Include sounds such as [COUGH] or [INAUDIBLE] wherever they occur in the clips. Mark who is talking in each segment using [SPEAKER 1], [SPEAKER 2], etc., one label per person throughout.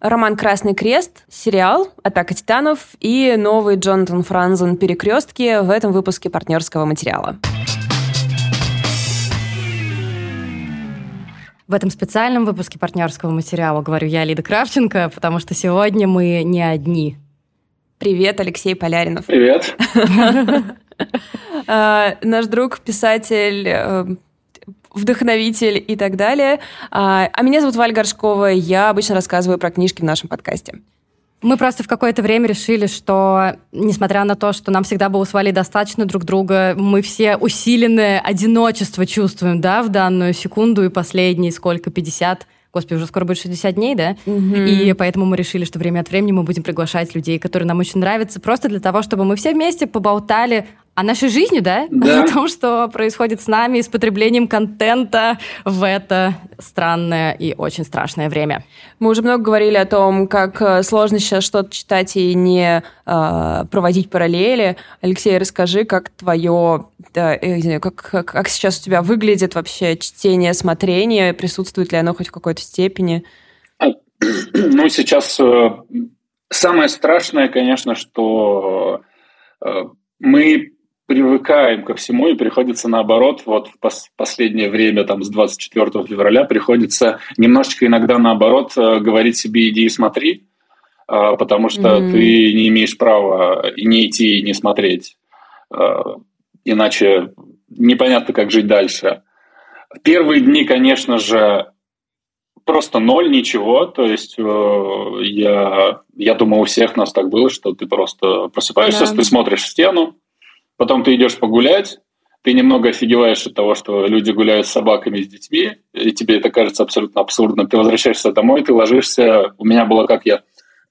[SPEAKER 1] Роман «Красный крест», сериал «Атака титанов» и новый Джонатан Франзен «Перекрестки» в этом выпуске партнерского материала.
[SPEAKER 2] В этом специальном выпуске партнерского материала говорю я, Лида Кравченко, потому что сегодня мы не одни.
[SPEAKER 1] Привет, Алексей Поляринов.
[SPEAKER 3] Привет.
[SPEAKER 1] А, [LAUGHS] наш друг, писатель, э, вдохновитель и так далее. А, а меня зовут Валя Горшкова, я обычно рассказываю про книжки в нашем подкасте.
[SPEAKER 2] Мы просто в какое-то время решили, что, несмотря на то, что нам всегда было с Валей достаточно друг друга, мы все усиленное одиночество чувствуем, да, в данную секунду и последние сколько, 50 Господи, уже скоро будет 60 дней, да? Угу. И поэтому мы решили, что время от времени мы будем приглашать людей, которые нам очень нравятся, просто для того, чтобы мы все вместе поболтали о нашей жизни, да?
[SPEAKER 3] да? [LAUGHS]
[SPEAKER 2] О том, что происходит с нами и с потреблением контента в это странное и очень страшное время.
[SPEAKER 1] Мы уже много говорили о том, как э, сложно сейчас что-то читать и не э, проводить параллели. Алексей, расскажи, как твое, да, как, как, как сейчас у тебя выглядит вообще чтение, смотрение, присутствует ли оно хоть в какой-то степени? [CLEARS THROAT]
[SPEAKER 3] Ну, сейчас э, самое страшное, конечно, что э, мы привыкаем ко всему, и приходится наоборот, вот в пос последнее время, там, с 24 февраля, приходится немножечко иногда наоборот э, говорить себе «иди и смотри», э, потому что mm-hmm. ты не имеешь права и не идти, и не смотреть. Э, иначе непонятно, как жить дальше. Первые дни, конечно же, просто ноль, ничего. То есть я, я думаю, у всех нас так было, что ты просто просыпаешься, да. ты смотришь в стену, Потом ты идешь погулять, ты немного офигеваешь от того, что люди гуляют с собаками, с детьми, и тебе это кажется абсолютно абсурдным. Ты возвращаешься домой, ты ложишься. У меня было как я.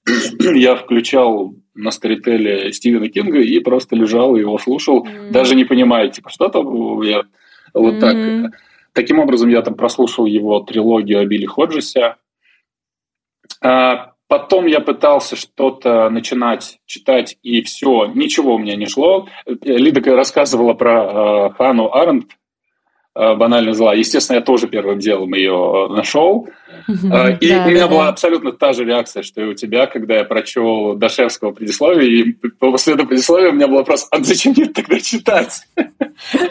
[SPEAKER 3] [CLEARS THROAT] я включал на старителе Стивена Кинга и просто лежал и его слушал, mm-hmm. даже не понимая, типа, что там я... Вот mm-hmm. так. Таким образом, я там прослушал его трилогию о Билли Ходжесе. А, Потом я пытался что-то начинать читать, и все, ничего у меня не шло. Лида рассказывала про э, Хану Арендт, э, «Банально зла». Естественно, я тоже первым делом ее нашел. Э, и да, у меня да, была да. абсолютно та же реакция, что и у тебя, когда я прочел Дашевского предисловие, и после этого предисловия у меня был вопрос, а зачем мне тогда читать?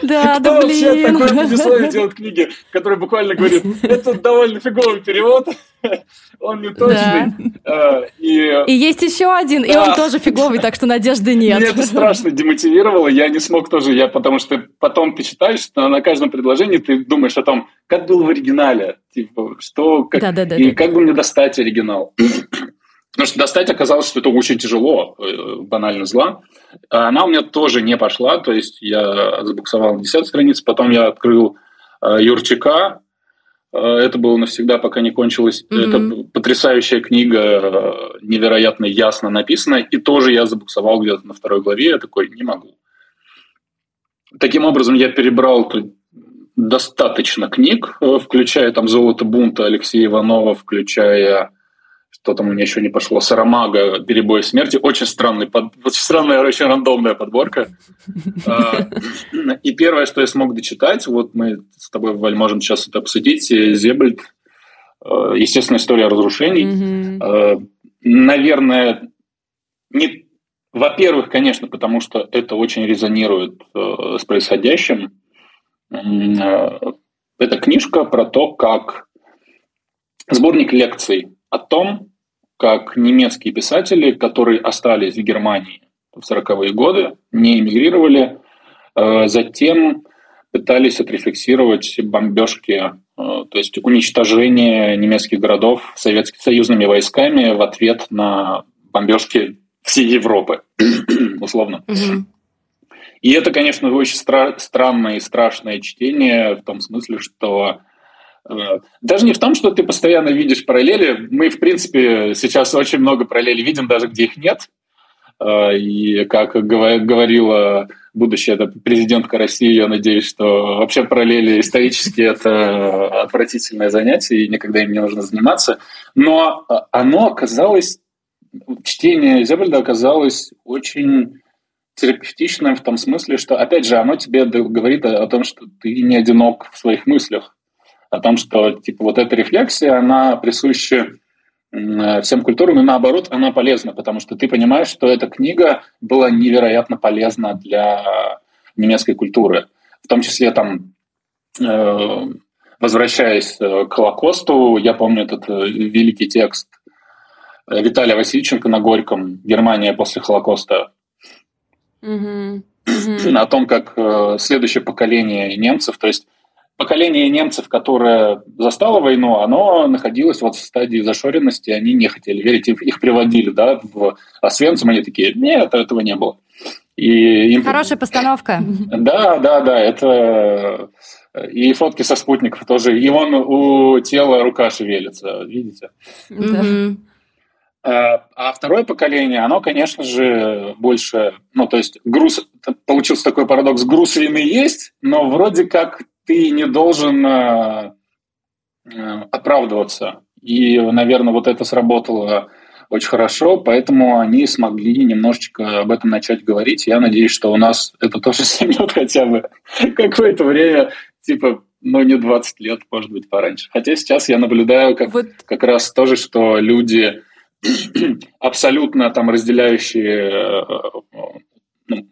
[SPEAKER 2] Да, [LAUGHS]
[SPEAKER 3] Кто да, вообще блин. такое предисловие [LAUGHS] делает книги, который буквально говорит, это довольно фиговый перевод, [LAUGHS] он не точный.
[SPEAKER 2] Да. И, и есть еще один, да. и он тоже фиговый, так что надежды нет.
[SPEAKER 3] Мне это страшно демотивировало, я не смог тоже, я потому что потом ты читаешь, что на каждом предложении ты думаешь о том, как было в оригинале, типа, что, как, да, да, да, и да, как бы мне достать оригинал. [CLEARS THROAT] Потому что достать оказалось, что это очень тяжело, э, банально зла. А она у меня тоже не пошла, то есть я забуксовал на 10 страниц, потом я открыл э, Юрчика, э, это было навсегда, пока не кончилось. Mm-hmm. Это потрясающая книга, невероятно ясно написана, и тоже я забуксовал где-то на второй главе, я такой, не могу. Таким образом, я перебрал достаточно книг, включая там «Золото бунта» Алексея Иванова, включая что там у меня еще не пошло, Сарамага, Перебой смерти. Очень странный, под... очень странная, очень рандомная подборка. А, и первое, что я смог дочитать, вот мы с тобой, Валь, можем сейчас это обсудить, Зебельд, а, естественно, история разрушений. А, наверное, не... во-первых, конечно, потому что это очень резонирует с происходящим. Это книжка про то, как сборник лекций о том, как немецкие писатели, которые остались в Германии в 40-е годы, не эмигрировали, э, затем пытались отрефлексировать бомбежки, э, то есть уничтожение немецких городов советскими союзными войсками в ответ на бомбежки всей Европы, [CLEARS THROAT] условно. И это, конечно, очень стра- странное и страшное чтение в том смысле, что даже не в том, что ты постоянно видишь параллели. Мы, в принципе, сейчас очень много параллелей видим, даже где их нет. Э, и как говорила будущая президентка России, я надеюсь, что вообще параллели исторически это отвратительное занятие, и никогда им не нужно заниматься. Но оно оказалось, чтение Зебельда оказалось очень терапевтичным в том смысле, что, опять же, оно тебе говорит о том, что ты не одинок в своих мыслях о том, что типа вот эта рефлексия, она присуща всем культурам, и наоборот, она полезна, потому что ты понимаешь, что эта книга была невероятно полезна для немецкой культуры. В том числе там, э, возвращаясь к Холокосту, я помню этот э, великий текст Виталия Васильченко на Горьком «Германия после Холокоста». Mm-hmm. [CLEARS THROAT] Mm-hmm. О том, как э, следующее поколение немцев, то есть поколение немцев, которое застало войну, оно находилось вот в стадии зашоренности, они не хотели верить, их приводили да, в Освенцим, они такие, нет, этого не было.
[SPEAKER 2] И им... Хорошая постановка.
[SPEAKER 3] Да, да, да, это и фотки со спутников тоже. И вон у тела рука шевелится, видите? Да. А, а второе поколение, оно, конечно же, больше, ну, то есть груз, получился такой парадокс, груз вины есть, но вроде как ты не должен э, э, оправдываться. И, наверное, вот это сработало очень хорошо, поэтому они смогли немножечко об этом начать говорить. Я надеюсь, что у нас это тоже [LAUGHS] займет хотя бы какое-то время, типа, ну, не 20 лет, может быть, пораньше. Хотя сейчас я наблюдаю как, вот. как раз тоже, что люди [CLEARS THROAT] абсолютно там разделяющие э, ну,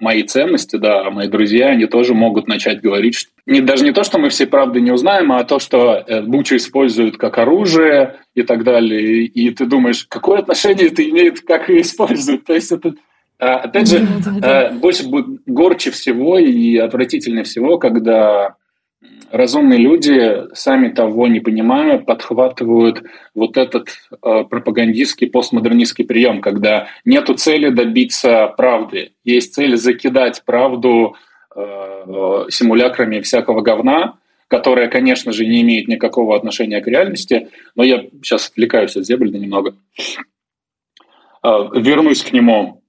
[SPEAKER 3] мои ценности, да, мои друзья, они тоже могут начать говорить, что не, даже не то, что мы все правды не узнаем, а то, что э, Буча используют как оружие и так далее. И, ты думаешь, какое отношение это имеет, как их используют. То есть это, а, опять же, э, больше горче всего и отвратительнее всего, когда разумные люди, сами того не понимая, подхватывают вот этот э, пропагандистский постмодернистский прием, когда нету цели добиться правды, есть цель закидать правду э, симулякрами всякого говна, которая, конечно же, не имеет никакого отношения к реальности, но я сейчас отвлекаюсь от Зебельда немного. Э, вернусь к нему.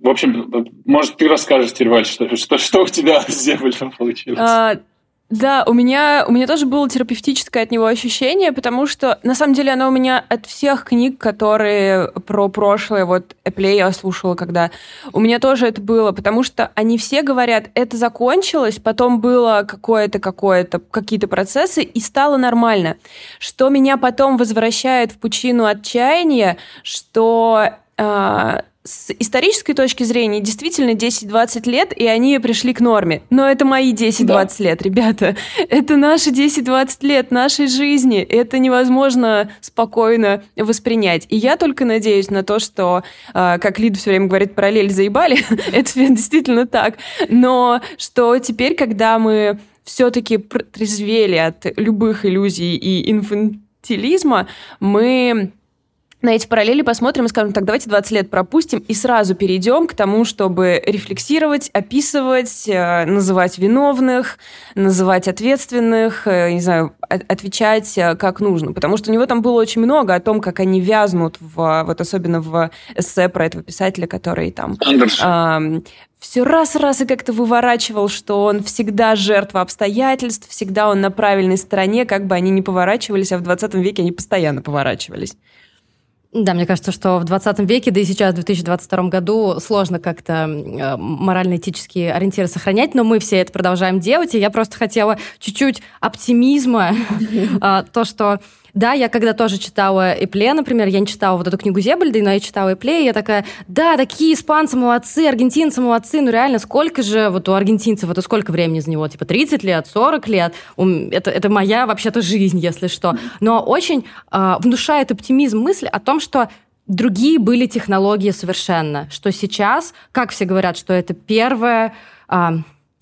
[SPEAKER 3] В общем, может, ты расскажешь, Терваль, что, что, что у тебя с Зебельдом получилось? А,
[SPEAKER 1] да, у меня, у меня тоже было терапевтическое от него ощущение, потому что, на самом деле, оно у меня от всех книг, которые про прошлое, вот Эплей я слушала, когда, у меня тоже это было, потому что они все говорят, это закончилось, потом было какое-то, какое-то, какие-то процессы, и стало нормально. Что меня потом возвращает в пучину отчаяния, что э, с исторической точки зрения действительно 10-20 лет, и они пришли к норме. Но это мои 10-20 да. лет, ребята. [LAUGHS] Это наши 10-20 лет нашей жизни. Это невозможно спокойно воспринять. И я только надеюсь на то, что, а, как Лида все время говорит, параллель заебали. [LAUGHS] это действительно так. Но что теперь, когда мы все-таки трезвели от любых иллюзий и инфантилизма, мы на эти параллели посмотрим и скажем, так, давайте 20 лет пропустим и сразу перейдем к тому, чтобы рефлексировать, описывать, э, называть виновных, называть ответственных, э, не знаю, отвечать э, как нужно. Потому что у него там было очень много о том, как они вязнут, в, вот особенно в эссе про этого писателя, который там... Все раз-раз и как-то выворачивал, что он всегда жертва обстоятельств, всегда он на правильной стороне, как бы они ни поворачивались, а в 20 веке они постоянно поворачивались.
[SPEAKER 2] Да, мне кажется, что в 20 веке, да и сейчас, в 2022 году, сложно как-то э, морально-этические ориентиры сохранять, но мы все это продолжаем делать, и я просто хотела чуть-чуть оптимизма, [LAUGHS] а, то, что да, я когда тоже читала Эпле, например, я не читала вот эту книгу Зебальда, но я читала Эпле, и я такая, да, такие испанцы молодцы, аргентинцы молодцы, ну реально, сколько же вот у аргентинцев, это сколько времени за него? Типа 30 лет, 40 лет? Это, это моя вообще-то жизнь, если что. Но очень э, внушает оптимизм мысль о том, что другие были технологии совершенно. Что сейчас, как все говорят, что это первая э,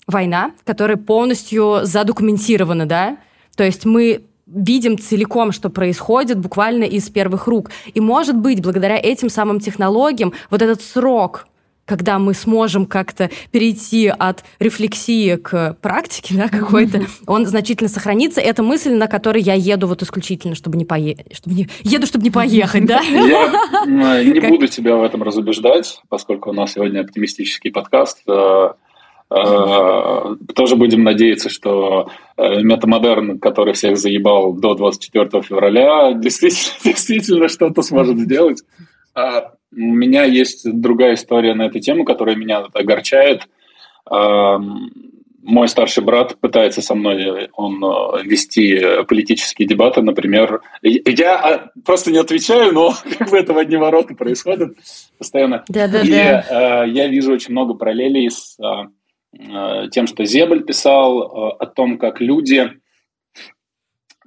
[SPEAKER 2] война, которая полностью задокументирована, да? То есть мы видим целиком, что происходит буквально из первых рук. И, может быть, благодаря этим самым технологиям вот этот срок когда мы сможем как-то перейти от рефлексии к практике да, какой-то, он значительно сохранится. Это мысль, на которой я еду вот исключительно, чтобы не поехать. Чтобы не... Еду, чтобы не поехать, да?
[SPEAKER 3] Я не буду тебя в этом разубеждать, поскольку у нас сегодня оптимистический подкаст. Э, тоже будем надеяться, что э, метамодерн, который всех заебал до 24 февраля, действительно, [LAUGHS] действительно что-то сможет сделать. А у меня есть другая история на эту тему, которая меня огорчает. мой старший брат пытается со мной он э, вести политические дебаты, например. Я а, просто не отвечаю, но [LAUGHS] как бы это в одни ворота происходит постоянно.
[SPEAKER 2] Да, да,
[SPEAKER 3] И да. я вижу очень много параллелей с тем, что Зебель писал о том, как люди,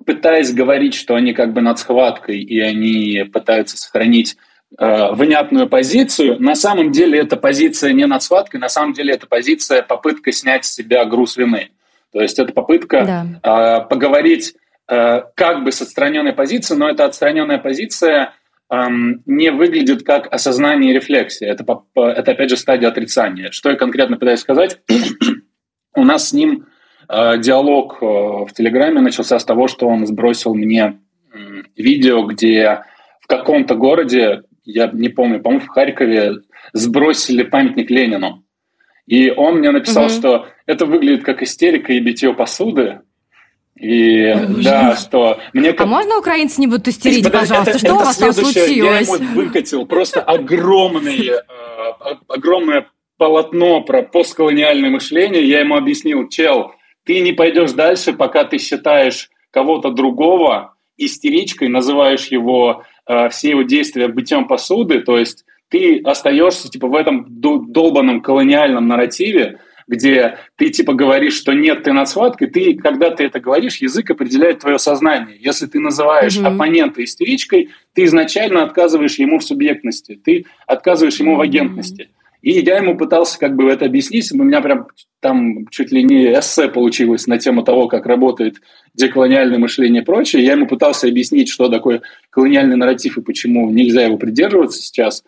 [SPEAKER 3] пытаясь говорить, что они как бы над схваткой, и они пытаются сохранить Э, внятную позицию. На самом деле эта позиция не над схваткой, на самом деле это позиция попытка снять с себя груз вины. То есть это попытка да. э, поговорить э, как бы с отстраненной позиции, но эта отстраненная позиция э, не выглядит как осознание и рефлексия. Это, это опять же стадия отрицания. Что я конкретно пытаюсь сказать? [CLEARS THROAT] У нас с ним э, диалог э, в Телеграме начался с того, что он сбросил мне э, видео, где в каком-то городе я не помню, по-моему, в Харькове сбросили памятник Ленину. И он мне написал, угу. что это выглядит как истерика и битье посуды. И Ужас. да, что мне.
[SPEAKER 2] А можно украинцы не будут истерить, это, пожалуйста? Это, что это у вас там случилось? Я
[SPEAKER 3] ему выкатил просто огромное, э, огромное полотно про постколониальное мышление. Я ему объяснил, чел, ты не пойдешь дальше, пока ты считаешь кого-то другого истеричкой, называешь его Э, все его действия бытием посуды, то есть ты остаешься типа в этом долбанном колониальном нарративе, где ты типа говоришь, что нет, ты над схваткой, ты, когда ты это говоришь, язык определяет твое сознание. Если ты называешь mm-hmm. оппонента истеричкой, ты изначально отказываешь ему в субъектности, ты отказываешь ему в агентности. И я ему пытался как бы это объяснить, у меня прям там чуть ли не эссе получилось на тему того, как работает деколониальное мышление и прочее. Я ему пытался объяснить, что такое колониальный нарратив и почему нельзя его придерживаться сейчас.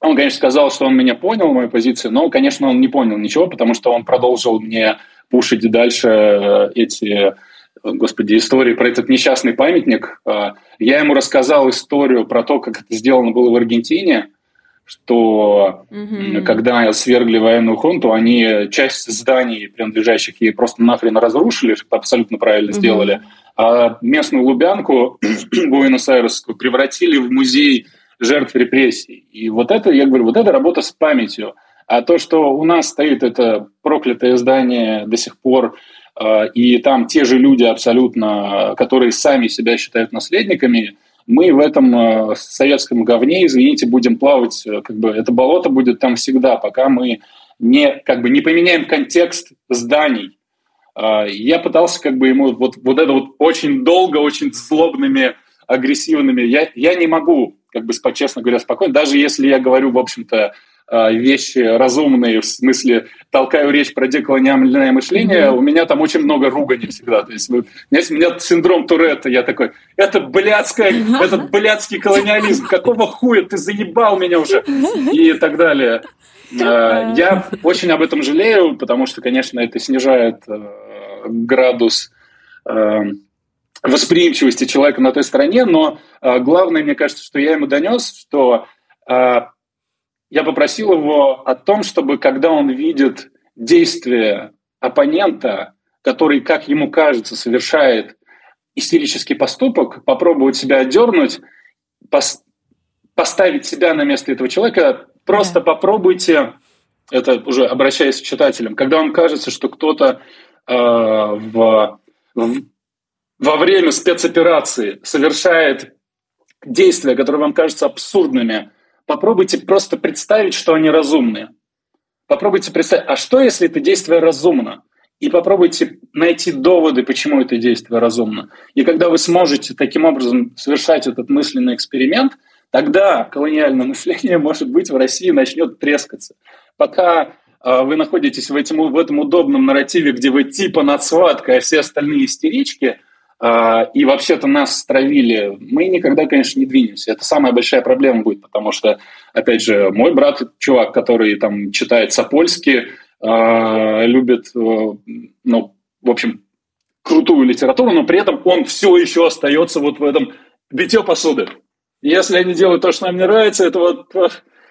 [SPEAKER 3] Он, конечно, сказал, что он меня понял, мою позицию, но, конечно, он не понял ничего, потому что он продолжил мне пушить дальше э, эти господи, истории про этот несчастный памятник. А, я ему рассказал историю про то, как это сделано было в Аргентине, что mm-hmm. когда свергли военную хунту, они часть зданий, принадлежащих ей, просто нахрен разрушили, что абсолютно правильно mm-hmm. сделали, а местную Лубянку, [CLEARS THROAT] Буэнос-Айресскую, превратили в музей жертв репрессий. И вот это, я говорю, вот это работа с памятью. А то, что у нас стоит это проклятое здание до сих пор, а, и там те же люди абсолютно, которые сами себя считают наследниками – мы в этом э, советском говне, извините, будем плавать, э, как бы это болото будет там всегда, пока мы не, как бы, не поменяем контекст зданий. Я пытался как бы ему вот, вот это вот очень долго, очень злобными, агрессивными, я, я не могу, как бы, честно говоря, спокойно, даже если я говорю, в общем-то, а, вещи разумные, в смысле толкаю речь про деколониальное мышление, mm-hmm. у меня там очень много ругани всегда. То есть, у меня синдром Туретта, я такой, это блядская, [LAUGHS] этот блядский колониализм, какого хуя ты заебал меня уже? И так далее. А, я очень об этом жалею, потому что, конечно, это снижает э, градус э, восприимчивости человека на той стороне, но э, главное, мне кажется, что я ему донес, что я попросил его о том, чтобы когда он видит действие оппонента, который, как ему кажется, совершает истерический поступок, попробовать себя отдернуть, пос поставить себя на место этого человека, просто попробуйте, это уже обращаясь к читателям, когда вам кажется, что кто-то э, в, в, во время спецоперации совершает действия, которые вам кажутся абсурдными, попробуйте просто представить, что они разумные. Попробуйте представить, а что, если это действие разумно? И попробуйте найти доводы, почему это действие разумно. И когда вы сможете таким образом совершать этот мысленный эксперимент, тогда колониальное мышление, [LAUGHS] может быть, в России начнет трескаться. Пока э, вы находитесь в, этим, в этом удобном нарративе, где вы типа над схваткой, а все остальные истерички – а, и вообще-то нас стравили, мы никогда, конечно, не двинемся. Это самая большая проблема будет, потому что, опять же, мой брат, чувак, который там читает Сапольски, а, любит, э, ну, в общем, крутую литературу, но при этом он все еще остается вот в этом битье посуды. Если они делают то, что нам не нравится, это вот,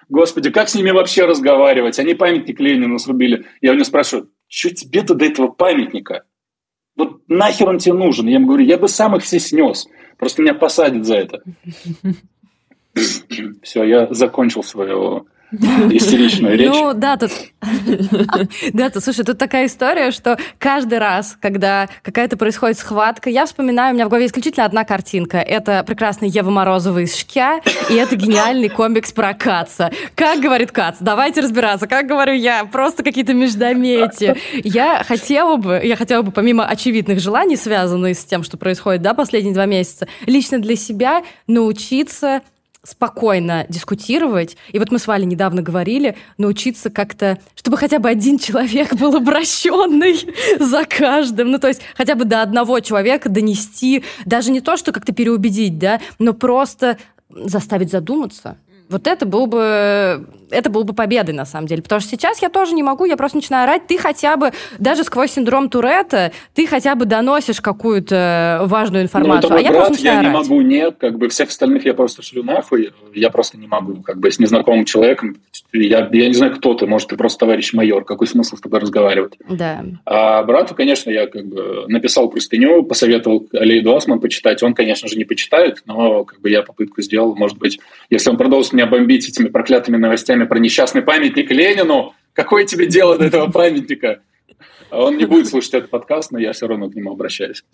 [SPEAKER 3] господи, как с ними вообще разговаривать? Они памятник Ленину срубили. Я у него спрашиваю, что тебе-то до этого памятника? Вот нахер он тебе нужен? Я ему говорю, я бы сам их все снес. Просто меня посадят за это. [LAUGHS] Все, я закончил свое [LAUGHS] истеричную речь.
[SPEAKER 2] Ну, да, тут... [LAUGHS] Да, тут, слушай, тут такая история, что каждый раз, когда какая-то происходит схватка, я вспоминаю, у меня в голове исключительно одна картинка. Это прекрасная Ева Морозова из Шкя, и это гениальный комикс про Каца. Как говорит Кац? Давайте разбираться. Как говорю я? Просто какие-то междометия. Я хотела бы, я хотела бы, помимо очевидных желаний, связанных с тем, что происходит, да, последние два месяца, лично для себя научиться спокойно дискутировать. И вот мы с Валей недавно говорили, научиться как-то, чтобы хотя бы один человек был обращенный [LAUGHS] за каждым. Ну, то есть хотя бы до одного человека донести, даже не то, что как-то переубедить, да, но просто заставить задуматься. Вот это был бы, это был бы победой, на самом деле. Потому что сейчас я тоже не могу, я просто начинаю орать. Ты хотя бы, даже сквозь синдром Туретта, ты хотя бы доносишь какую-то важную информацию. Ну,
[SPEAKER 3] а я
[SPEAKER 2] брат, просто
[SPEAKER 3] я
[SPEAKER 2] орать.
[SPEAKER 3] не могу, нет. Как бы всех остальных я просто шлю нахуй. Я просто не могу. Как бы с незнакомым человеком, я, я не знаю, кто ты, может, ты просто товарищ майор. Какой смысл с тобой разговаривать?
[SPEAKER 2] Да.
[SPEAKER 3] А брату, конечно, я как бы написал простыню, посоветовал Алейду Осман почитать. Он, конечно же, не почитает, но как бы я попытку сделал. Может быть, если он продолжит меня бомбить этими проклятыми новостями про несчастный памятник Ленину. Какое тебе дело до этого памятника? Он не будет слушать этот подкаст, но я все равно к нему обращаюсь.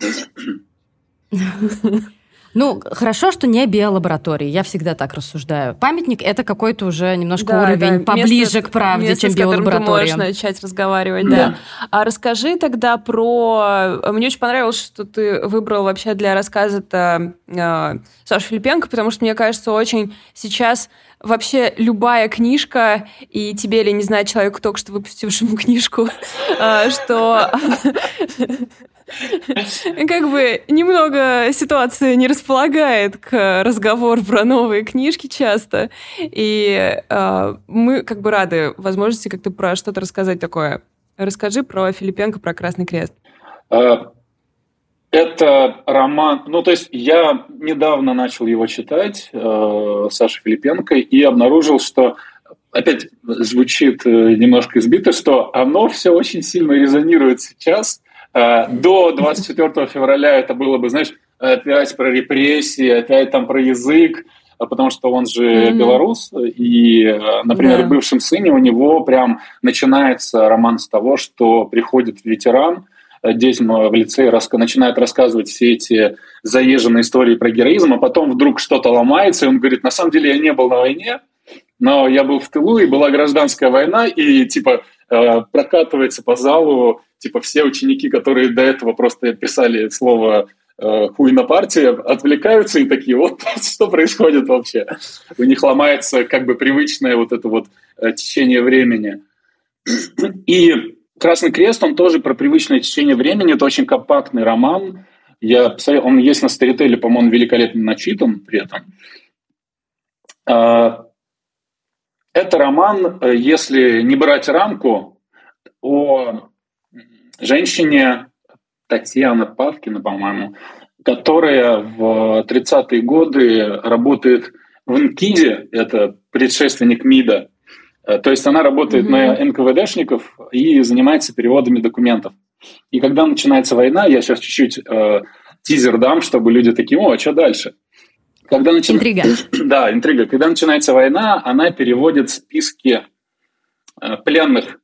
[SPEAKER 3] [LAUGHS]
[SPEAKER 2] Ну, хорошо, что не биолаборатории. Я всегда так рассуждаю. Памятник — это какой-то уже немножко
[SPEAKER 1] да,
[SPEAKER 2] уровень
[SPEAKER 1] да,
[SPEAKER 2] поближе
[SPEAKER 1] место,
[SPEAKER 2] к правде,
[SPEAKER 1] место,
[SPEAKER 2] чем биолаборатория.
[SPEAKER 1] ты можешь начать разговаривать, да. да. А расскажи тогда про... Мне очень понравилось, что ты выбрал вообще для рассказа-то э, Сашу Филипенко, потому что, мне кажется, очень сейчас вообще любая книжка, и тебе или не знаю человеку, только что выпустившему [LAUGHS] книжку, э, что как бы немного ситуация не располагает к разговору про новые книжки часто. И э, мы как бы рады возможности как-то про что-то рассказать такое. Расскажи про Филипенко, про Красный Крест.
[SPEAKER 3] А, это роман, ну то есть я недавно начал его читать, э, Саша Филипенко, и обнаружил, что опять звучит э, немножко избито, что оно все очень сильно резонирует сейчас Э, до 24 февраля это было бы, знаешь, опять про репрессии, опять там про язык, а потому что он же mm-hmm. белорус, и, э, например, yeah. в бывшем сыне у него прям начинается роман с того, что приходит ветеран, э, детям в лицее раска... начинает рассказывать все эти заезженные истории про героизм, а потом вдруг что-то ломается, и он говорит, на самом деле я не был на войне, но я был в тылу, и была гражданская война, и типа прокатывается по залу типа все ученики, которые до этого просто писали слово э, хуй на партии, отвлекаются и такие, вот [LAUGHS] что происходит вообще. У них ломается как бы привычное вот это вот э, течение времени. И «Красный крест», он тоже про привычное течение времени, это очень компактный роман. Я, он есть на Старителе, по-моему, великолепно начитан при этом. А, это роман, э, если не брать рамку, о женщине Татьяна Павкина, по-моему, которая в 30-е годы работает в НКИДе, это предшественник МИДа, э, то есть она работает mm-hmm. на НКВДшников и занимается переводами документов. И когда начинается война, я сейчас чуть-чуть э, тизер дам, чтобы люди такие, о, а что дальше? Когда начи...
[SPEAKER 2] Интрига. [CLEARS THROAT]
[SPEAKER 3] Да, интрига. Когда начинается война, она переводит списки э, пленных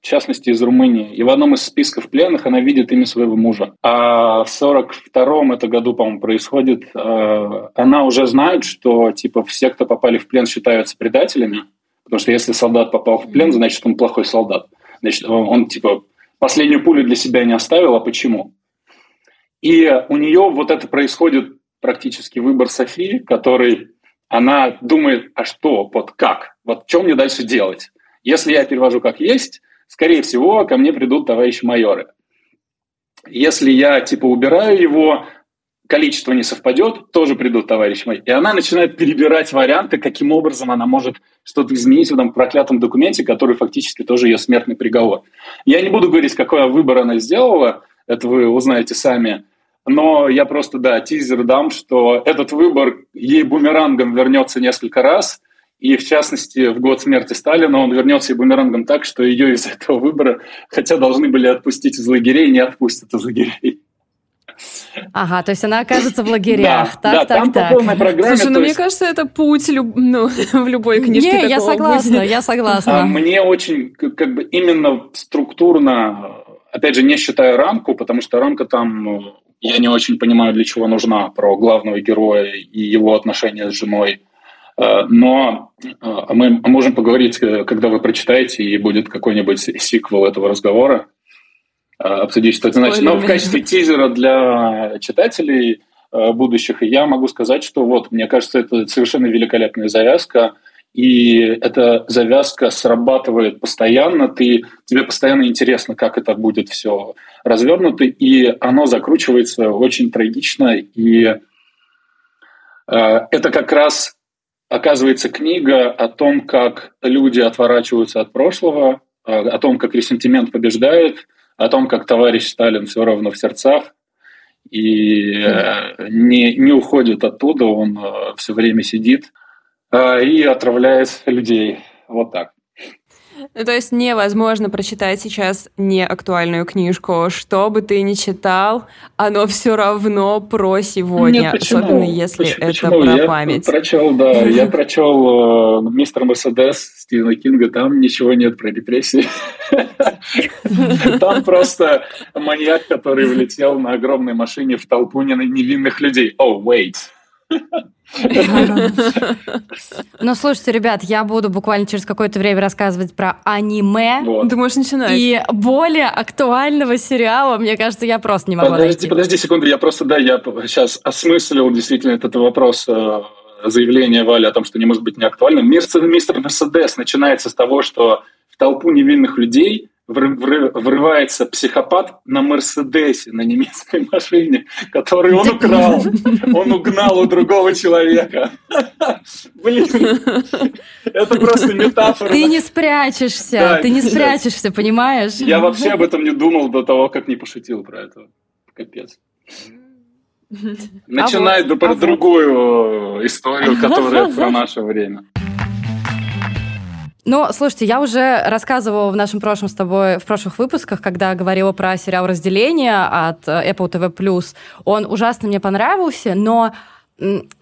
[SPEAKER 3] в частности из Румынии. И в одном из списков пленных она видит имя своего мужа. А в 42-м это году, по-моему, происходит, э, она уже знает, что типа все, кто попали в плен, считаются предателями, потому что если солдат попал в плен, значит, он плохой солдат. Значит, он, он типа последнюю пулю для себя не оставил, а почему? И у нее вот это происходит практически выбор Софии, который она думает, а что, вот как, вот что мне дальше делать? Если я перевожу как есть, скорее всего, ко мне придут товарищи майоры. Если я, типа, убираю его, количество не совпадет, тоже придут товарищи мои. И она начинает перебирать варианты, каким образом она может что-то изменить в этом проклятом документе, который фактически тоже ее смертный приговор. Я не буду говорить, какой выбор она сделала, это вы узнаете сами, но я просто, да, тизер дам, что этот выбор ей бумерангом вернется несколько раз, и, в частности, в год смерти Сталина он вернется и бумерангом так, что ее из этого выбора, хотя должны были отпустить из лагерей, не отпустят из лагерей.
[SPEAKER 2] Ага, то есть она окажется в лагерях.
[SPEAKER 3] Да, так, да, так, там так. по полной программе.
[SPEAKER 1] Слушай, ну мне кажется, это путь люб... ну, [LAUGHS] в любой книжке.
[SPEAKER 2] Не, я согласна, я согласна.
[SPEAKER 3] А мне очень, как бы, именно структурно, опять же, не считая рамку, потому что рамка там, ну, я не очень понимаю, для чего нужна, про главного героя и его отношения с женой. Э, но э, мы можем поговорить, э, когда вы прочитаете, и будет какой-нибудь сиквел этого разговора, обсудить, что это значит. Но в качестве тизера для читателей будущих я могу сказать, что вот, мне кажется, это совершенно великолепная завязка, и эта завязка срабатывает постоянно, ты, тебе постоянно интересно, как это будет все развернуто, и оно закручивается очень трагично, и э, это как раз оказывается книга о том, как люди отворачиваются от прошлого, э, о том, как ресентимент побеждает, о том, как товарищ Сталин все равно в сердцах и э, не, не уходит оттуда, он э, все время сидит э, и отравляет людей. Вот так.
[SPEAKER 1] Ну, то есть невозможно прочитать сейчас неактуальную книжку. Что бы ты ни читал, оно все равно про сегодня,
[SPEAKER 3] Нет, почему?
[SPEAKER 1] особенно если
[SPEAKER 3] почему?
[SPEAKER 1] это
[SPEAKER 3] почему?
[SPEAKER 1] про
[SPEAKER 3] я
[SPEAKER 1] память.
[SPEAKER 3] Прочел, да, [LAUGHS] я прочел э, «Мистер Мерседес» Стивена Кинга, там ничего нет про репрессии. [LAUGHS] Там просто маньяк, который влетел на огромной машине в толпу невинных людей. Oh, wait. [LAUGHS]
[SPEAKER 2] Ну, слушайте, ребят, я буду буквально через какое-то время рассказывать про аниме.
[SPEAKER 1] Вот. Ты можешь начинать.
[SPEAKER 2] И более актуального сериала, мне кажется, я просто не могу
[SPEAKER 3] Подожди,
[SPEAKER 2] найти.
[SPEAKER 3] подожди секунду, я просто, да, я сейчас осмыслил действительно этот вопрос э, заявления Вали о том, что не может быть неактуальным. Мистер Мерседес начинается с того, что в толпу невинных людей врывается психопат на Мерседесе, на немецкой машине, который он украл. Он угнал у другого человека. Блин, это просто метафора.
[SPEAKER 2] Ты не спрячешься, да, ты не спрячешься, понимаешь?
[SPEAKER 3] Я вообще об этом не думал до того, как не пошутил про это. Капец. Начинай а вот, про а другую вот. историю, которая про наше время.
[SPEAKER 2] Ну, слушайте, я уже рассказывала в нашем прошлом с тобой, в прошлых выпусках, когда говорила про сериал «Разделение» от э, Apple TV+. Он ужасно мне понравился, но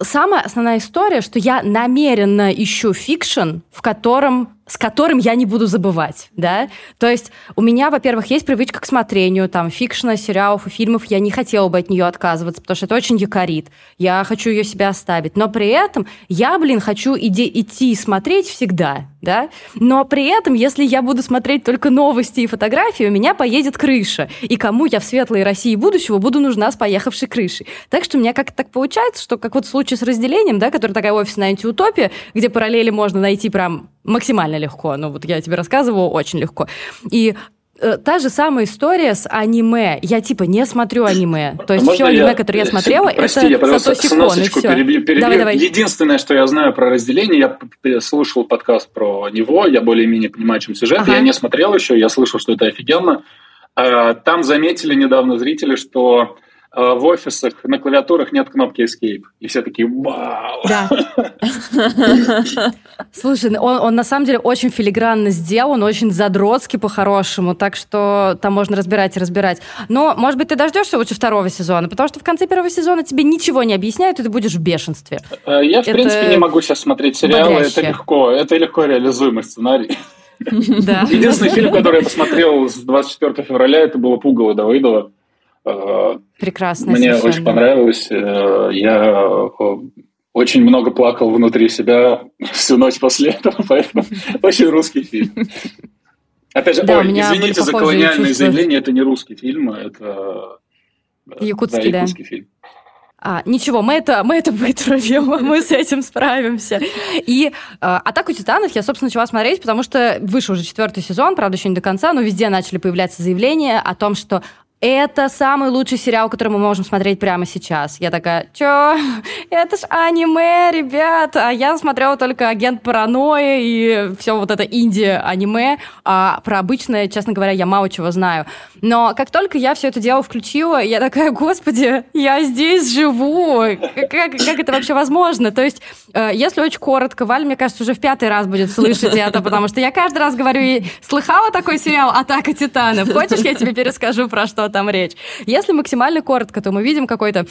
[SPEAKER 2] самая основная история, что я намеренно ищу fiction, в котором с которым я не буду забывать, да. То есть у меня, во-первых, есть привычка к смотрению, там, fiction а, сериалов и фильмов, я не хотела бы от нее отказываться, потому что это очень якорит. Я хочу ее себе оставить. Но при этом я, блин, хочу иди, идти смотреть всегда, да. Но при этом, если я буду смотреть только новости и фотографии, у меня поедет крыша. И кому я в светлой России будущего буду нужна с поехавшей крышей. Так что у меня как-то так получается, что как вот в случае с разделением, да, который такая офисная антиутопия, где параллели можно найти прям максимально легко. Ну, вот я тебе рассказываю, очень легко. И э, та же самая история с аниме. Я типа не смотрю аниме. То есть Можно все аниме, я... которое я смотрела,
[SPEAKER 3] Прости,
[SPEAKER 2] это
[SPEAKER 3] я Сатоси Кон, и все. Перебью, перебью. Давай, давай. Единственное, что я знаю про разделение, я слушал подкаст про него, я более-менее понимаю, чем сюжет. Ага. Я не смотрел еще, я слышал, что это офигенно. А, там заметили недавно зрители, что Э, в офисах на клавиатурах нет кнопки Escape. И все такие «Вау!»
[SPEAKER 2] Да. [LAUGHS] Слушай, ну, он, он на самом деле очень филигранно сделан, очень задротский по-хорошему, так что там можно разбирать и разбирать. Но, может быть, ты дождешься лучше второго сезона, потому что в конце первого сезона тебе ничего не объясняют, и ты будешь в бешенстве.
[SPEAKER 3] Э, я, в это принципе, не могу сейчас смотреть сериалы, бодряще. это легко, это легко реализуемый сценарий. [LAUGHS] Да. Единственный фильм, который я посмотрел с 24 февраля, это было «Пугало Давыдова».
[SPEAKER 2] Э, Прекрасно.
[SPEAKER 3] Мне совершенно. очень понравилось. Э, я э, очень много плакал внутри себя всю ночь после этого, поэтому [LAUGHS] очень русский фильм. Опять же, да, ой, извините за колониальное чувства. заявление, это не русский фильм, это
[SPEAKER 2] якутский,
[SPEAKER 3] да, якутский да. фильм.
[SPEAKER 2] А, ничего, мы это, мы это [LAUGHS] вытравим, мы с этим справимся. И а, «Атаку титанов» я, собственно, начала смотреть, потому что вышел уже четвертый сезон, правда, еще не до конца, но везде начали появляться заявления о том, что это самый лучший сериал, который мы можем смотреть прямо сейчас. Я такая, чё? Это ж аниме, ребят. А я смотрела только «Агент паранойи» и все вот это инди-аниме. А про обычное, честно говоря, я мало чего знаю. Но как только я все это дело включила, я такая, господи, я здесь живу. Как, как это вообще возможно? То есть, э, если очень коротко, Валь, мне кажется, уже в пятый раз будет слышать это, потому что я каждый раз говорю, слыхала такой сериал «Атака титанов»? Хочешь, я тебе перескажу, про что что там речь. Если максимально коротко, то мы видим какой-то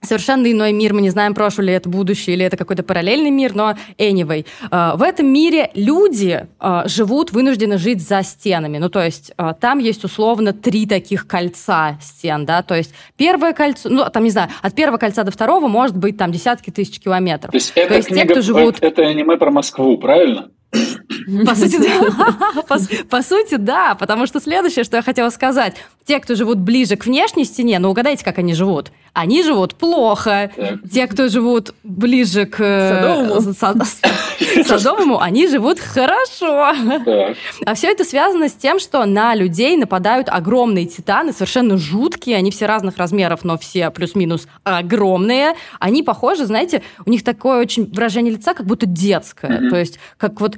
[SPEAKER 2] совершенно иной мир. Мы не знаем, прошлое ли это будущее, или это какой-то параллельный мир, но anyway. Э, в этом мире люди э, живут, вынуждены жить за стенами. Ну, то есть э, там есть условно три таких кольца стен, да, то есть первое кольцо, ну, там, не знаю, от первого кольца до второго может быть там десятки тысяч километров.
[SPEAKER 3] То есть, это то есть книга, те, кто живут... Это аниме про Москву, правильно?
[SPEAKER 2] По сути, [LAUGHS] да. По, по сути, да, потому что следующее, что я хотела сказать. Те, кто живут ближе к внешней стене, ну угадайте, как они живут. Они живут плохо. Так. Те, кто живут ближе к
[SPEAKER 1] Садовому,
[SPEAKER 2] Садовому они живут хорошо. Так. А все это связано с тем, что на людей нападают огромные титаны, совершенно жуткие, они все разных размеров, но все плюс-минус огромные. Они похожи, знаете, у них такое очень выражение лица, как будто детское. Mm-hmm. То есть, как вот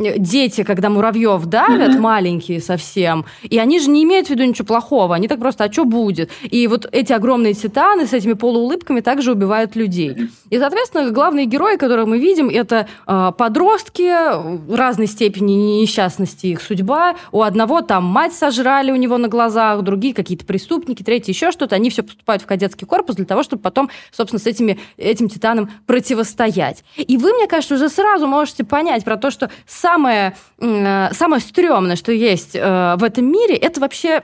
[SPEAKER 2] дети, когда муравьев давят, mm-hmm. маленькие совсем, и они же не имеют в виду ничего плохого, они так просто, а что будет? И вот эти огромные титаны с этими полуулыбками также убивают людей. И, соответственно, главные герои, которых мы видим, это э, подростки разной степени несчастности их судьба. У одного там мать сожрали у него на глазах, другие какие-то преступники, третьи еще что-то. Они все поступают в кадетский корпус для того, чтобы потом, собственно, с этими, этим титаном противостоять. И вы, мне кажется, уже сразу можете понять про то, что самое, э, самое стрёмное, что есть э, в этом мире, это вообще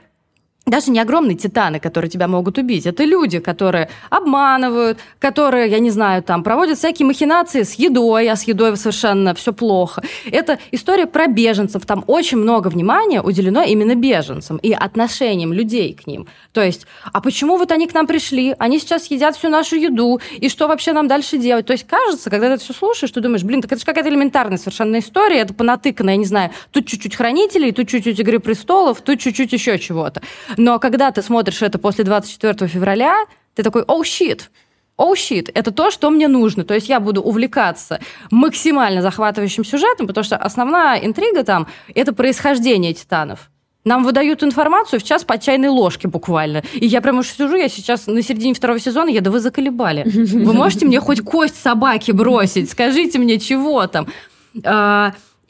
[SPEAKER 2] даже не огромные титаны, которые тебя могут убить. Это люди, которые обманывают, которые, я не знаю, там проводят всякие махинации с едой, а с едой совершенно все плохо. Это история про беженцев. Там очень много внимания уделено именно беженцам и отношениям людей к ним. То есть, а почему вот они к нам пришли? Они сейчас едят всю нашу еду, и что вообще нам дальше делать? То есть, кажется, когда ты все слушаешь, ты думаешь, блин, так это же какая-то элементарная совершенно история, это понатыкано, я не знаю, тут чуть-чуть хранителей, тут чуть-чуть Игры престолов, тут чуть-чуть еще чего-то. Но когда ты смотришь это после 24 февраля, ты такой, оу, oh, щит, оу, oh, щит, это то, что мне нужно. То есть я буду увлекаться максимально захватывающим сюжетом, потому что основная интрига там – это происхождение титанов. Нам выдают информацию в час по чайной ложке буквально. И я прямо уж сижу, я сейчас на середине второго сезона, я, да вы заколебали. Вы можете мне хоть кость собаки бросить? Скажите мне, чего там?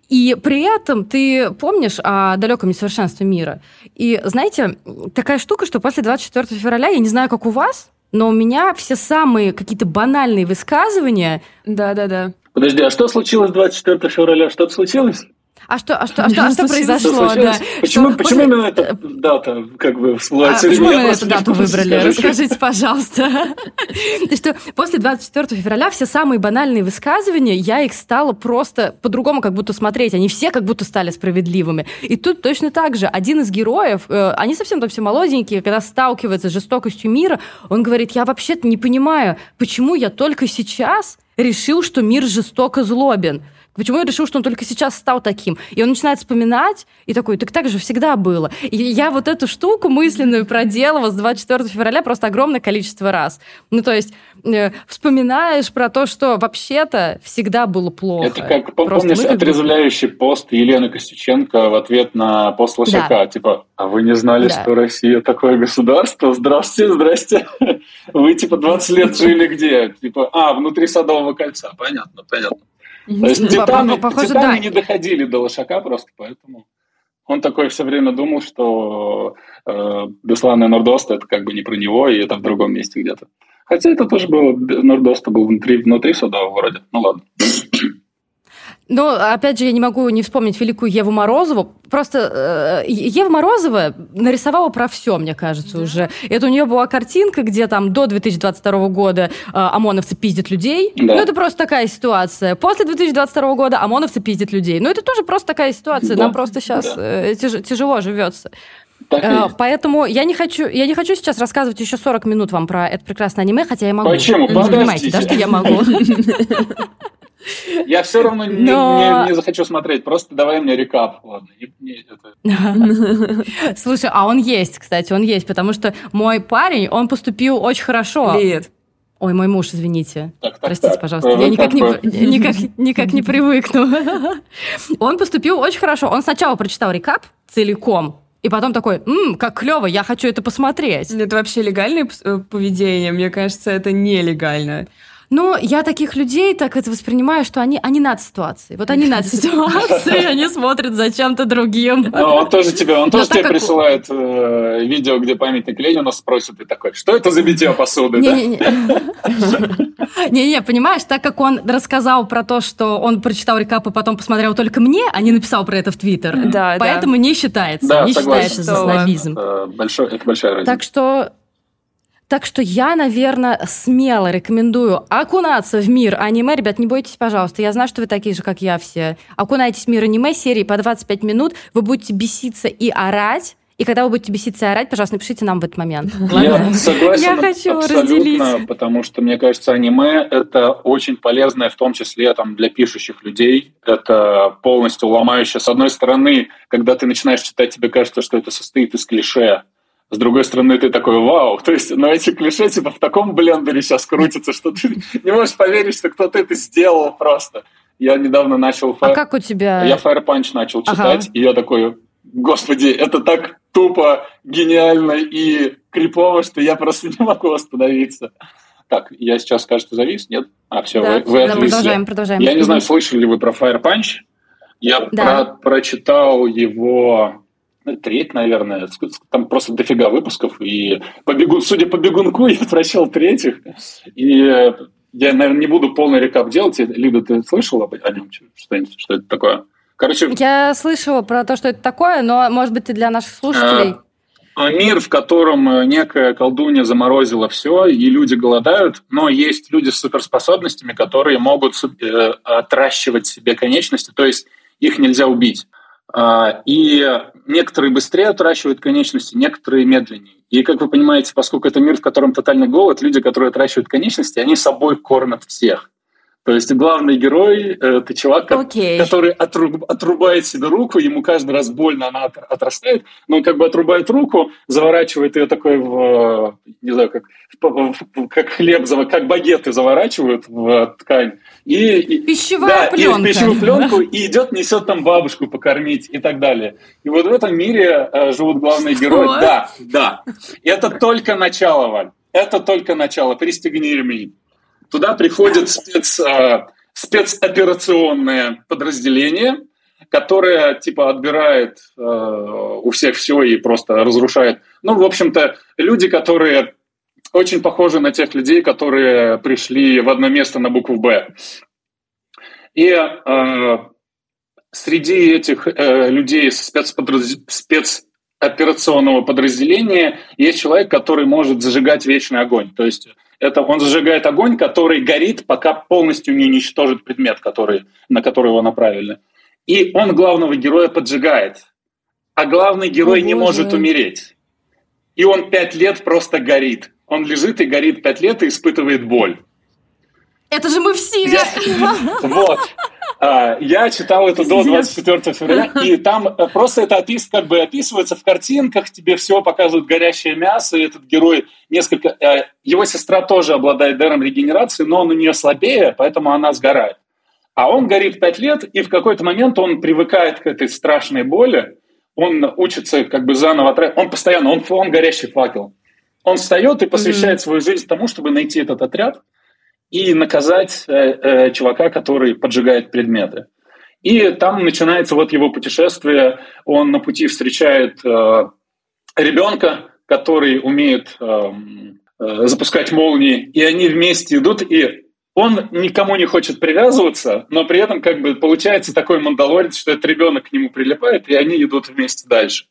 [SPEAKER 2] И при этом ты помнишь о далеком несовершенстве мира. И знаете, такая штука, что после 24 февраля, я не знаю, как у вас, но у меня все самые какие-то банальные высказывания...
[SPEAKER 1] Да-да-да.
[SPEAKER 3] Подожди, а что случилось 24 февраля? Что-то случилось?
[SPEAKER 2] А что, а что, а что, а что произошло?
[SPEAKER 3] Да. Почему, что, почему после... именно эта дата как бы всплывает?
[SPEAKER 2] А, почему именно эту дату выбрали? Расскажите, пожалуйста. [LAUGHS] что после 24 февраля все самые банальные высказывания, я их стала просто по-другому как будто смотреть. Они все как будто стали справедливыми. И тут точно так же. Один из героев, э, они совсем там все молоденькие, когда сталкиваются с жестокостью мира, он говорит, я вообще-то не понимаю, почему я только сейчас решил, что мир жестоко злобен. Почему я решил, что он только сейчас стал таким? И он начинает вспоминать, и такой, так так же всегда было. И я вот эту штуку мысленную проделала с 24 февраля просто огромное количество раз. Ну, то есть э, вспоминаешь про то, что вообще-то всегда было плохо.
[SPEAKER 3] Это как, просто помнишь, отрезвляющий пост Елены Костюченко в ответ на пост Лошака, да. типа, а вы не знали, да. что Россия такое государство? Здравствуйте, здрасте. Вы, типа, 20 лет жили где? Типа, а, внутри Садового кольца. Понятно, понятно. То есть титаны, Похоже, титаны да. не доходили до лошака просто, поэтому он такой все время думал, что э, Беслан Нордост это как бы не про него, и это в другом месте где-то. Хотя это тоже было, Нордоста был внутри, внутри суда вроде. Ну ладно.
[SPEAKER 2] Но, опять же, я не могу не вспомнить великую Еву Морозову. Просто э, Ева Морозова нарисовала про все, мне кажется, да. уже. Это у нее была картинка, где там до 2022 года э, ОМОНовцы пиздят людей. Да. Ну, это просто такая ситуация. После 2022 года ОМОНовцы пиздят людей. Ну, это тоже просто такая ситуация. Да. Нам просто сейчас да. э, тяж, тяжело живется. Так Поэтому я не хочу, я не хочу сейчас рассказывать еще 40 минут вам про это прекрасное аниме, хотя я могу.
[SPEAKER 3] Почему? Вы
[SPEAKER 2] понимаете, да, что я могу. [LAUGHS]
[SPEAKER 3] Я все равно не, Но... не, не захочу смотреть. Просто давай мне рекап. Ладно. Не, не,
[SPEAKER 2] это... [LAUGHS] Слушай, а он есть, кстати, он есть, потому что мой парень, он поступил очень хорошо.
[SPEAKER 1] Привет.
[SPEAKER 2] Ой, мой муж, извините. Так, так, Простите, так. пожалуйста. Я никак не, никак, никак не привыкну. [LAUGHS] Он поступил очень хорошо. Он сначала прочитал рекап целиком, и потом такой, «Ммм, как клево, я хочу это посмотреть.
[SPEAKER 1] Это вообще легальное э, поведение? Мне кажется, это нелегально.
[SPEAKER 2] Ну, я таких людей так это воспринимаю, что они, они над ситуацией. Вот они над [LAUGHS] ситуацией, они смотрят за чем-то другим.
[SPEAKER 3] Ну, он тоже тебе, он тоже тебе присылает э, видео, где памятник Ленина спросит, и такой, что это за битье посуды, да? [LAUGHS]
[SPEAKER 2] Не-не, понимаешь, так как он рассказал про то, что он прочитал рекап и потом посмотрел только мне, а не написал про это в Твиттер, поэтому не считается, не считается за снобизм.
[SPEAKER 3] Это большая разница.
[SPEAKER 2] Так что так что я, наверное, смело рекомендую окунаться в мир аниме. Ребят, не бойтесь, пожалуйста. Я знаю, что вы такие же, как я все. Окунайтесь в мир аниме серии по 25 минут. Вы будете беситься и орать. И когда вы будете беситься и орать, пожалуйста, напишите нам в этот момент.
[SPEAKER 3] Я [LAUGHS] согласен
[SPEAKER 2] Я хочу
[SPEAKER 3] разделить. потому что, мне кажется, аниме — это очень полезное, в том числе там, для пишущих людей. Это полностью ломающее. С одной стороны, когда ты начинаешь читать, тебе кажется, что это состоит из клише, с другой стороны, ты такой, вау, то есть, ну, эти клише, типа, в таком блендере сейчас крутятся, что ты не можешь поверить, что кто-то это сделал просто. Я недавно начал...
[SPEAKER 2] А как у тебя?
[SPEAKER 3] Я Fire Punch начал читать, ага. и я такой, господи, это так тупо, гениально и крипово, что я просто не могу остановиться. Так, я сейчас, кажется, завис, нет? А, все, да, вы, вы да,
[SPEAKER 2] продолжаем, продолжаем.
[SPEAKER 3] Я не знаю, слышали ли вы про Fire Punch? Я да. про прочитал его треть, наверное. Там просто дофига выпусков. И по бегу, судя по бегунку, [LAUGHS] я прочел третьих. И я, наверное, не буду полный рекап делать. Лида, ты слышала о нем что-нибудь? Что это такое?
[SPEAKER 2] Короче, я слышала про то, что это такое, но, может быть, ты для наших слушателей...
[SPEAKER 3] А, мир, в котором э, некая колдунья заморозила все, и люди голодают, но есть люди с суперспособностями, которые могут э, отращивать себе конечности, то есть их нельзя убить. А, и некоторые быстрее отращивают конечности, некоторые медленнее. И, как вы понимаете, поскольку это мир, в котором тотальный голод, люди, которые отращивают конечности, они собой кормят всех. То есть главный герой – это чувак, okay. который отруб, отрубает себе руку, ему каждый раз больно, она отрастает, но он как бы отрубает руку, заворачивает ее такой в, не знаю, как, как хлеб, как багеты заворачивают в ткань.
[SPEAKER 2] И, пищевая
[SPEAKER 3] да,
[SPEAKER 2] пленка.
[SPEAKER 3] И пищевую пленку, и идет, несет там бабушку покормить и так далее. И вот в этом мире э, живут главные герои. Да, да. И это только начало, Валь. Это только начало. Пристегни ремень. Туда приходит спец, а, спецоперационное подразделение, которое типа отбирает э, у всех все и просто разрушает. Ну, в общем-то, люди, которые очень похожи на тех людей, которые пришли в одно место на букву «Б». И э, среди этих э, людей спецподраз... спецоперационного подразделения есть человек, который может зажигать вечный огонь. То есть это он зажигает огонь, который горит, пока полностью не уничтожит предмет, который, на который его направили. И он главного героя поджигает. А главный герой О, не может умереть. И он пять лет просто горит. Он лежит и горит пять лет и испытывает боль.
[SPEAKER 2] Это же мы все!
[SPEAKER 3] Я... [LAUGHS] Вот. А, я читал это до 24 февраля, и там э, просто это опис, как бы описывается в картинках, тебе все показывают горящее мясо, и этот герой несколько... Э, его сестра тоже обладает даром регенерации, но он у нее слабее, поэтому она сгорает. А он горит пять лет, и в какой-то момент он привыкает к этой страшной боли, он учится как бы заново... Он постоянно, он, он горящий факел. Он встает и посвящает mm-hmm. свою жизнь тому, чтобы найти этот отряд – и наказать э, э, чувака, который поджигает предметы. И там начинается вот его путешествие. Он на пути встречает э, ребенка, который умеет э, э, запускать молнии, и они вместе идут, и он никому не хочет привязываться, но при этом как бы получается такой мандалорец, что этот ребенок к нему прилипает, и они идут вместе дальше.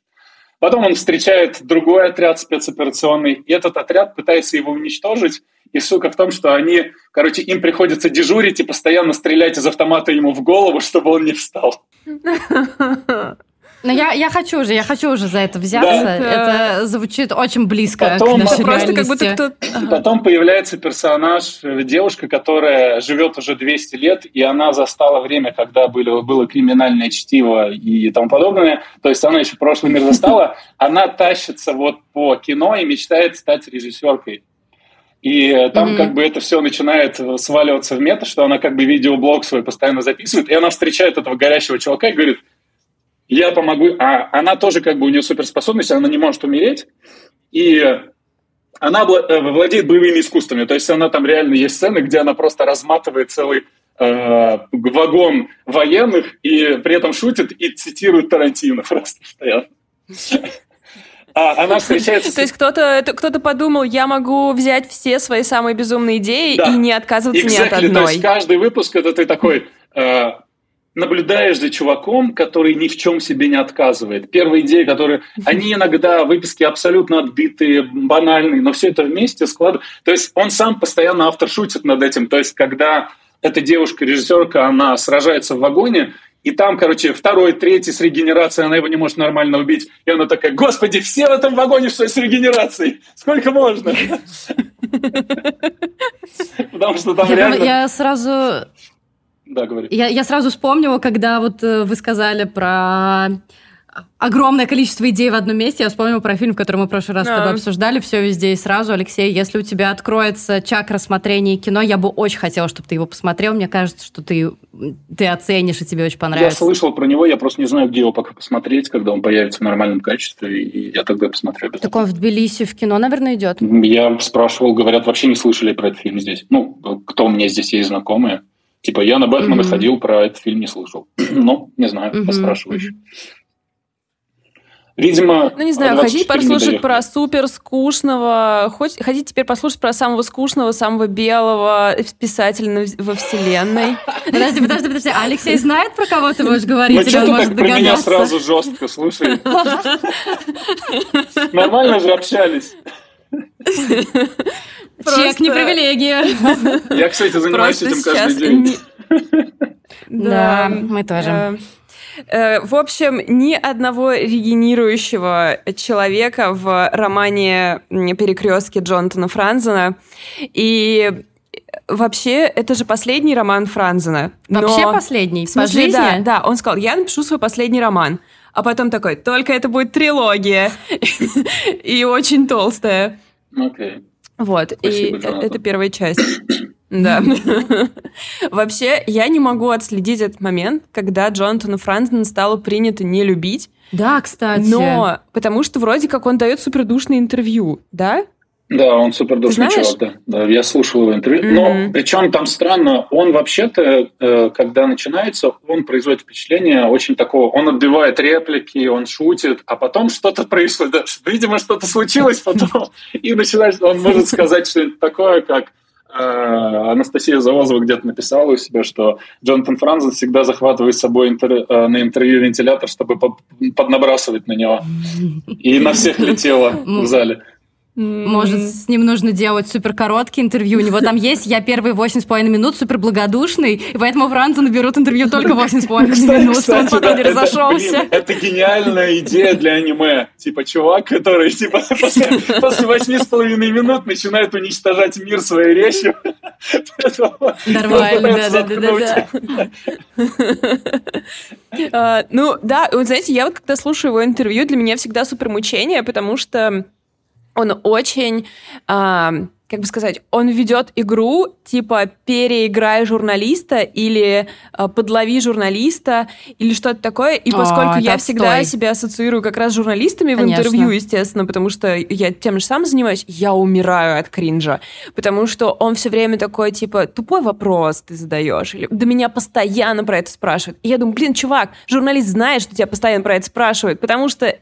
[SPEAKER 3] Потом он встречает другой отряд спецоперационный, и этот отряд пытается его уничтожить. И сука в том, что они, короче, им приходится дежурить и постоянно стрелять из автомата ему в голову, [LAUGHS] чтобы он не встал.
[SPEAKER 2] Но я, я хочу уже, я хочу уже за это взяться. Да. Это звучит очень близко
[SPEAKER 3] потом,
[SPEAKER 2] к нашей
[SPEAKER 3] просто как будто кто Потом появляется персонаж, э, девушка, которая живет уже 200 лет, и она застала время, когда было, было криминальное чтиво и тому подобное. То есть она еще прошлый мир застала. [LAUGHS] Она тащится вот по кино и мечтает стать режиссеркой. И там mm-hmm. как бы это все начинает сваливаться в мета, что она как бы видеоблог свой постоянно записывает, и она встречает этого горящего чувака и говорит, я помогу. А она тоже как бы у нее суперспособность, она не может умереть. И она владеет боевыми искусствами. То есть она там реально есть сцены, где она просто разматывает целый э, вагон военных и при этом шутит и цитирует Тарантино [LAUGHS] просто постоянно. [LAUGHS]
[SPEAKER 1] А, она встречается... То есть кто-то кто подумал, я могу взять все свои самые безумные идеи и не отказываться ни от одной.
[SPEAKER 3] То есть каждый выпуск это ты такой э, наблюдаешь за чуваком, который ни в чем себе не отказывает. Первые идеи, которые... Они иногда выписки абсолютно отбитые, банальные, но все это вместе складывают. То есть он сам постоянно автор шутит над этим. То есть когда эта девушка-режиссерка, она сражается в вагоне, и там, короче, второй, третий с регенерацией, она его не может нормально убить. И она такая, господи, все в этом вагоне что с регенерацией? Сколько можно?
[SPEAKER 2] Потому что там реально... Я сразу...
[SPEAKER 3] Да, говори.
[SPEAKER 2] Я, сразу вспомнила, когда вот э, вы сказали про огромное количество идей в одном месте. Я вспомнила про фильм, который мы в прошлый раз да. с тобой обсуждали. Все везде и сразу. Алексей, если у тебя откроется чак рассмотрения кино, я бы очень хотела, чтобы ты его посмотрел. Мне кажется, что ты, ты оценишь, и тебе очень понравится.
[SPEAKER 3] Я слышал про него, я просто не знаю, где его пока посмотреть, когда он появится в нормальном качестве, и я тогда посмотрю.
[SPEAKER 2] Так он в Тбилиси в кино, наверное, идет?
[SPEAKER 3] Я спрашивал, говорят, вообще не слышали про этот фильм здесь. Ну, кто у меня здесь есть знакомые. Типа, я на Бэтмена mm-hmm. ходил, про этот фильм не слышал. [CLEARS THROAT] ну, не знаю, mm-hmm. поспрашиваю еще. Видимо,
[SPEAKER 1] ну не знаю, хотите послушать про супер скучного, хоть, хотите теперь послушать про самого скучного, самого белого писателя во вселенной.
[SPEAKER 2] Подожди, подожди, подожди. Алексей знает, про кого ты будешь говорить? Ну
[SPEAKER 3] что ты так про меня сразу жестко, слушай? Нормально же общались.
[SPEAKER 2] Чек не привилегия.
[SPEAKER 3] Я, кстати, занимаюсь этим каждый день.
[SPEAKER 2] Да, мы тоже. Э,
[SPEAKER 1] в общем, ни одного регенерирующего человека в романе «Перекрестки» Джонатана Франзена. И вообще, это же последний роман Франзена.
[SPEAKER 2] Вообще последний? В
[SPEAKER 1] смысле, по жизни? Да, да. Он сказал, я напишу свой последний роман. А потом такой, только это будет трилогия. [LAUGHS] И очень толстая.
[SPEAKER 3] Окей.
[SPEAKER 1] Вот, и это первая часть. Да. [LAUGHS] Вообще, я не могу отследить этот момент, когда Джонатану Франсену стало принято не любить.
[SPEAKER 2] Да, кстати.
[SPEAKER 1] Но потому что вроде как он дает супердушное интервью, да?
[SPEAKER 3] Да, он супердушный чувак, да. да. Я слушал его интервью. Mm-hmm. Но причем там странно, он вообще-то, э, когда начинается, он производит впечатление очень такого, он отбивает реплики, он шутит, а потом что-то происходит. Видимо, что-то случилось потом, [LAUGHS] и начинает, он может сказать что-нибудь такое, как Анастасия Завозова где-то написала у себя, что Джонатан Франзен всегда захватывает с собой интер... Э, на интервью вентилятор, чтобы поднабрасывать на него. И на всех летело в зале.
[SPEAKER 2] Может, с ним нужно делать супер короткие интервью. У него там есть «Я первые восемь с половиной минут супер благодушный», и поэтому Франца наберут интервью только восемь с половиной минут, что он потом не разошелся.
[SPEAKER 3] Это гениальная идея для аниме. Типа чувак, который типа после восьми с половиной минут начинает уничтожать мир своей речью.
[SPEAKER 2] Нормально, да-да-да.
[SPEAKER 1] А, ну, да, вот знаете, я вот когда слушаю его интервью, для меня всегда супер мучение, потому что он очень, а, как бы сказать, он ведет игру типа переиграй журналиста или а, подлови журналиста или что-то такое. И поскольку О, я всегда себя ассоциирую как раз с журналистами Конечно. в интервью, естественно, потому что я тем же самым занимаюсь, я умираю от кринжа. Потому что он все время такой, типа, тупой вопрос ты задаешь. Или да меня постоянно про это спрашивают. И я думаю, блин, чувак, журналист знает, что тебя постоянно про это спрашивают, потому что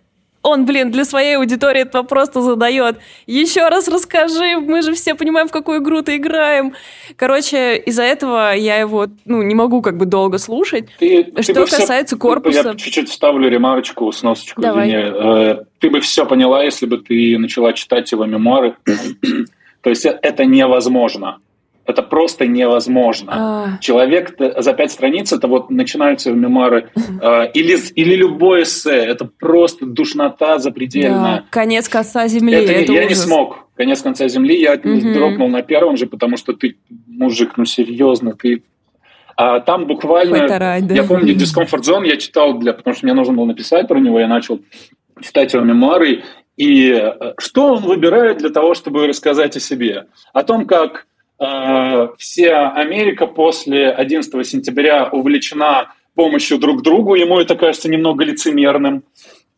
[SPEAKER 1] он, блин, для своей аудитории этот вопрос задает. Еще раз расскажи, мы же все понимаем, в какую игру ты играем. Короче, из-за этого я его, ну, не могу как бы долго слушать.
[SPEAKER 3] Ты,
[SPEAKER 1] Что ты касается
[SPEAKER 3] все...
[SPEAKER 1] корпуса...
[SPEAKER 3] Я чуть-чуть вставлю ремарочку, сносочку, Давай. извини. Э, ты бы все поняла, если бы ты начала читать его мемуары. [CLEARS THROAT] То есть это невозможно. Это просто невозможно. А... Человек за пять страниц, это вот начинаются мемуары, э, или, или любое эссе, это просто душнота запредельная. Да,
[SPEAKER 1] конец конца земли, это, это
[SPEAKER 3] Я
[SPEAKER 1] ужас.
[SPEAKER 3] не смог. Конец конца земли я угу. дропнул на первом же, потому что ты, мужик, ну серьезно, ты... А там буквально, орать, да. я помню, Discomfort Zone я читал, для, потому что мне нужно было написать про него, я начал читать его мемуары, и э, что он выбирает для того, чтобы рассказать о себе? О том, как Э, вся Америка после 11 сентября увлечена помощью друг другу, ему это кажется немного лицемерным.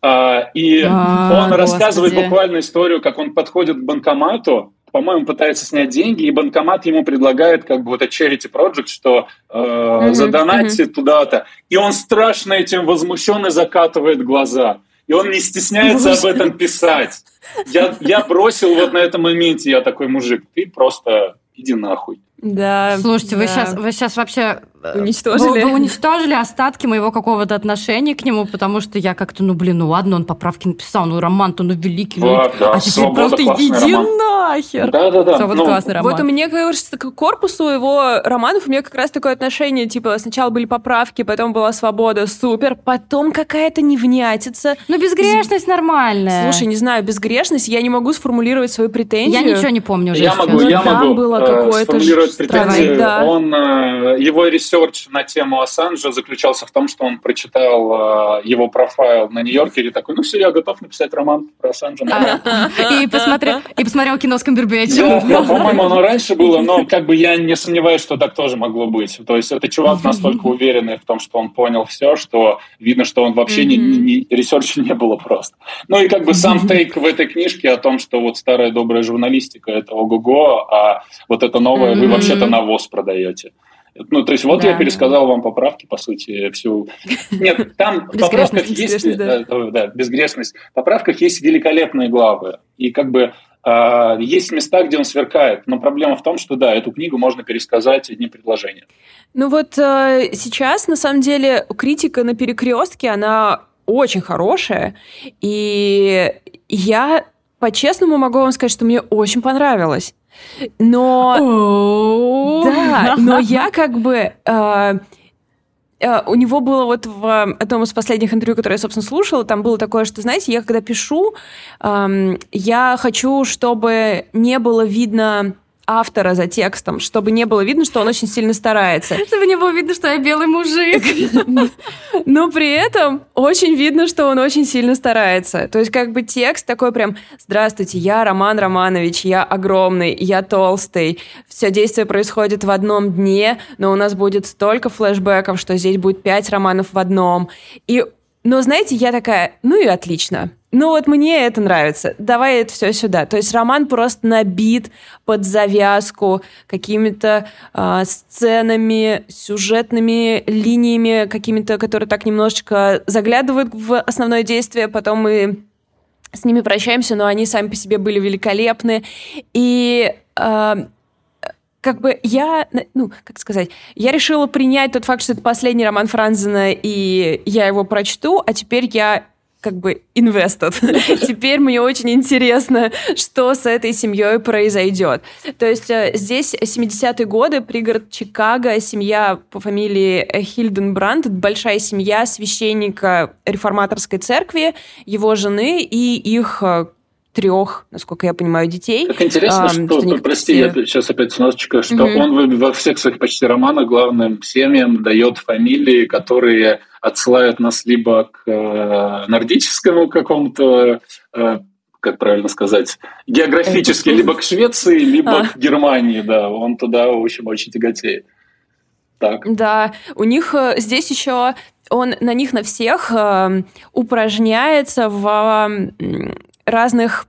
[SPEAKER 3] А, и а, он рассказывает буквально историю, как он подходит к банкомату, по-моему, пытается снять деньги, и банкомат ему предлагает как бы вот это charity project, что э, mm-hmm, задонайте mm-hmm. туда-то. И он страшно этим возмущен и закатывает глаза. И он не стесняется об этом писать. Я, я бросил вот на этом моменте, я такой мужик, ты просто иди нахуй.
[SPEAKER 2] Да. Слушайте, да. вы сейчас вы сейчас вообще
[SPEAKER 1] э, уничтожили.
[SPEAKER 2] Вы, вы уничтожили остатки моего какого-то отношения к нему, потому что я как-то, ну блин, ну ладно, он поправки написал, ну роман-то, ну великий, ну,
[SPEAKER 3] да, да,
[SPEAKER 2] а теперь просто иди роман. нахер.
[SPEAKER 3] Да, да, да.
[SPEAKER 2] Ну, классный роман.
[SPEAKER 1] Вот у меня, кажется, к корпусу его романов у меня как раз такое отношение, типа сначала были поправки, потом была свобода, супер, потом какая-то невнятица.
[SPEAKER 2] Ну безгрешность нормальная.
[SPEAKER 1] Слушай, не знаю, безгрешность, я не могу сформулировать свою претензию.
[SPEAKER 2] Я ничего не помню уже.
[SPEAKER 3] Я могу, я могу. было
[SPEAKER 1] э, какое-то
[SPEAKER 3] делать претензии. Да. Он, э, его research на тему Ассанжа заключался в том, что он прочитал э, его профайл на Нью-Йоркере, такой, ну все, я готов написать роман про Ассанжа.
[SPEAKER 2] И посмотрел, и посмотрел кино с Камбербэтчем.
[SPEAKER 3] Ну, по-моему, оно раньше было, но как бы я не сомневаюсь, что так тоже могло быть. То есть это чувак настолько уверенный в том, что он понял все, что видно, что он вообще не, не research а не было просто. Ну и как бы сам take в этой книжке о том, что вот старая добрая журналистика это ого-го, а вот это новое вы вообще-то навоз продаете. Ну, то есть вот да, я пересказал вам поправки, по сути, всю... Нет, там в поправках есть... Да. Да, да, безгрешность. В поправках есть великолепные главы. И как бы э, есть места, где он сверкает. Но проблема в том, что, да, эту книгу можно пересказать одним предложением.
[SPEAKER 1] Ну вот э, сейчас, на самом деле, критика на перекрестке, она очень хорошая. И я по-честному могу вам сказать, что мне очень понравилось. Но... Да, но я как бы... Э, э, у него было вот в одном из последних интервью, которое я, собственно, слушала, там было такое, что, знаете, я когда пишу, эм, я хочу, чтобы не было видно автора за текстом, чтобы не было видно, что он очень сильно старается. [LAUGHS]
[SPEAKER 2] Чтобы не было видно, что я белый мужик. [LAUGHS]
[SPEAKER 1] Но при этом очень видно, что он очень сильно старается. То есть как бы текст такой прям «Здравствуйте, я Роман Романович, я огромный, я толстый, все действие происходит в одном дне, но у нас будет столько флешбеков, что здесь будет пять романов в одном». И но, знаете, я такая, ну и отлично. Ну вот мне это нравится. Давай это все сюда. То есть роман просто набит под завязку какими-то э, сценами, сюжетными линиями, какими-то, которые так немножечко заглядывают в основное действие, потом мы с ними прощаемся, но они сами по себе были великолепны. И э, как бы я, ну, как сказать, я решила принять тот факт, что это последний роман Франзена, и я его прочту, а теперь я как бы invested. [LAUGHS] Теперь мне очень интересно, что с этой семьей произойдет. То есть э, здесь 70-е годы, пригород Чикаго, семья по фамилии Хильденбранд, большая семья священника реформаторской церкви, его жены и их э, трех, насколько я понимаю, детей.
[SPEAKER 3] Как интересно, а, что, что прости, все... я сейчас опять немножечко, что mm-hmm. он во всех своих почти романах главным семьям дает фамилии, которые отсылают нас либо к э, нордическому какому-то э, как правильно сказать, географически, либо к Швеции, либо а. к Германии, да, он туда, в общем, очень тяготеет. Так.
[SPEAKER 1] Да, у них э, здесь еще он на них на всех э, упражняется в разных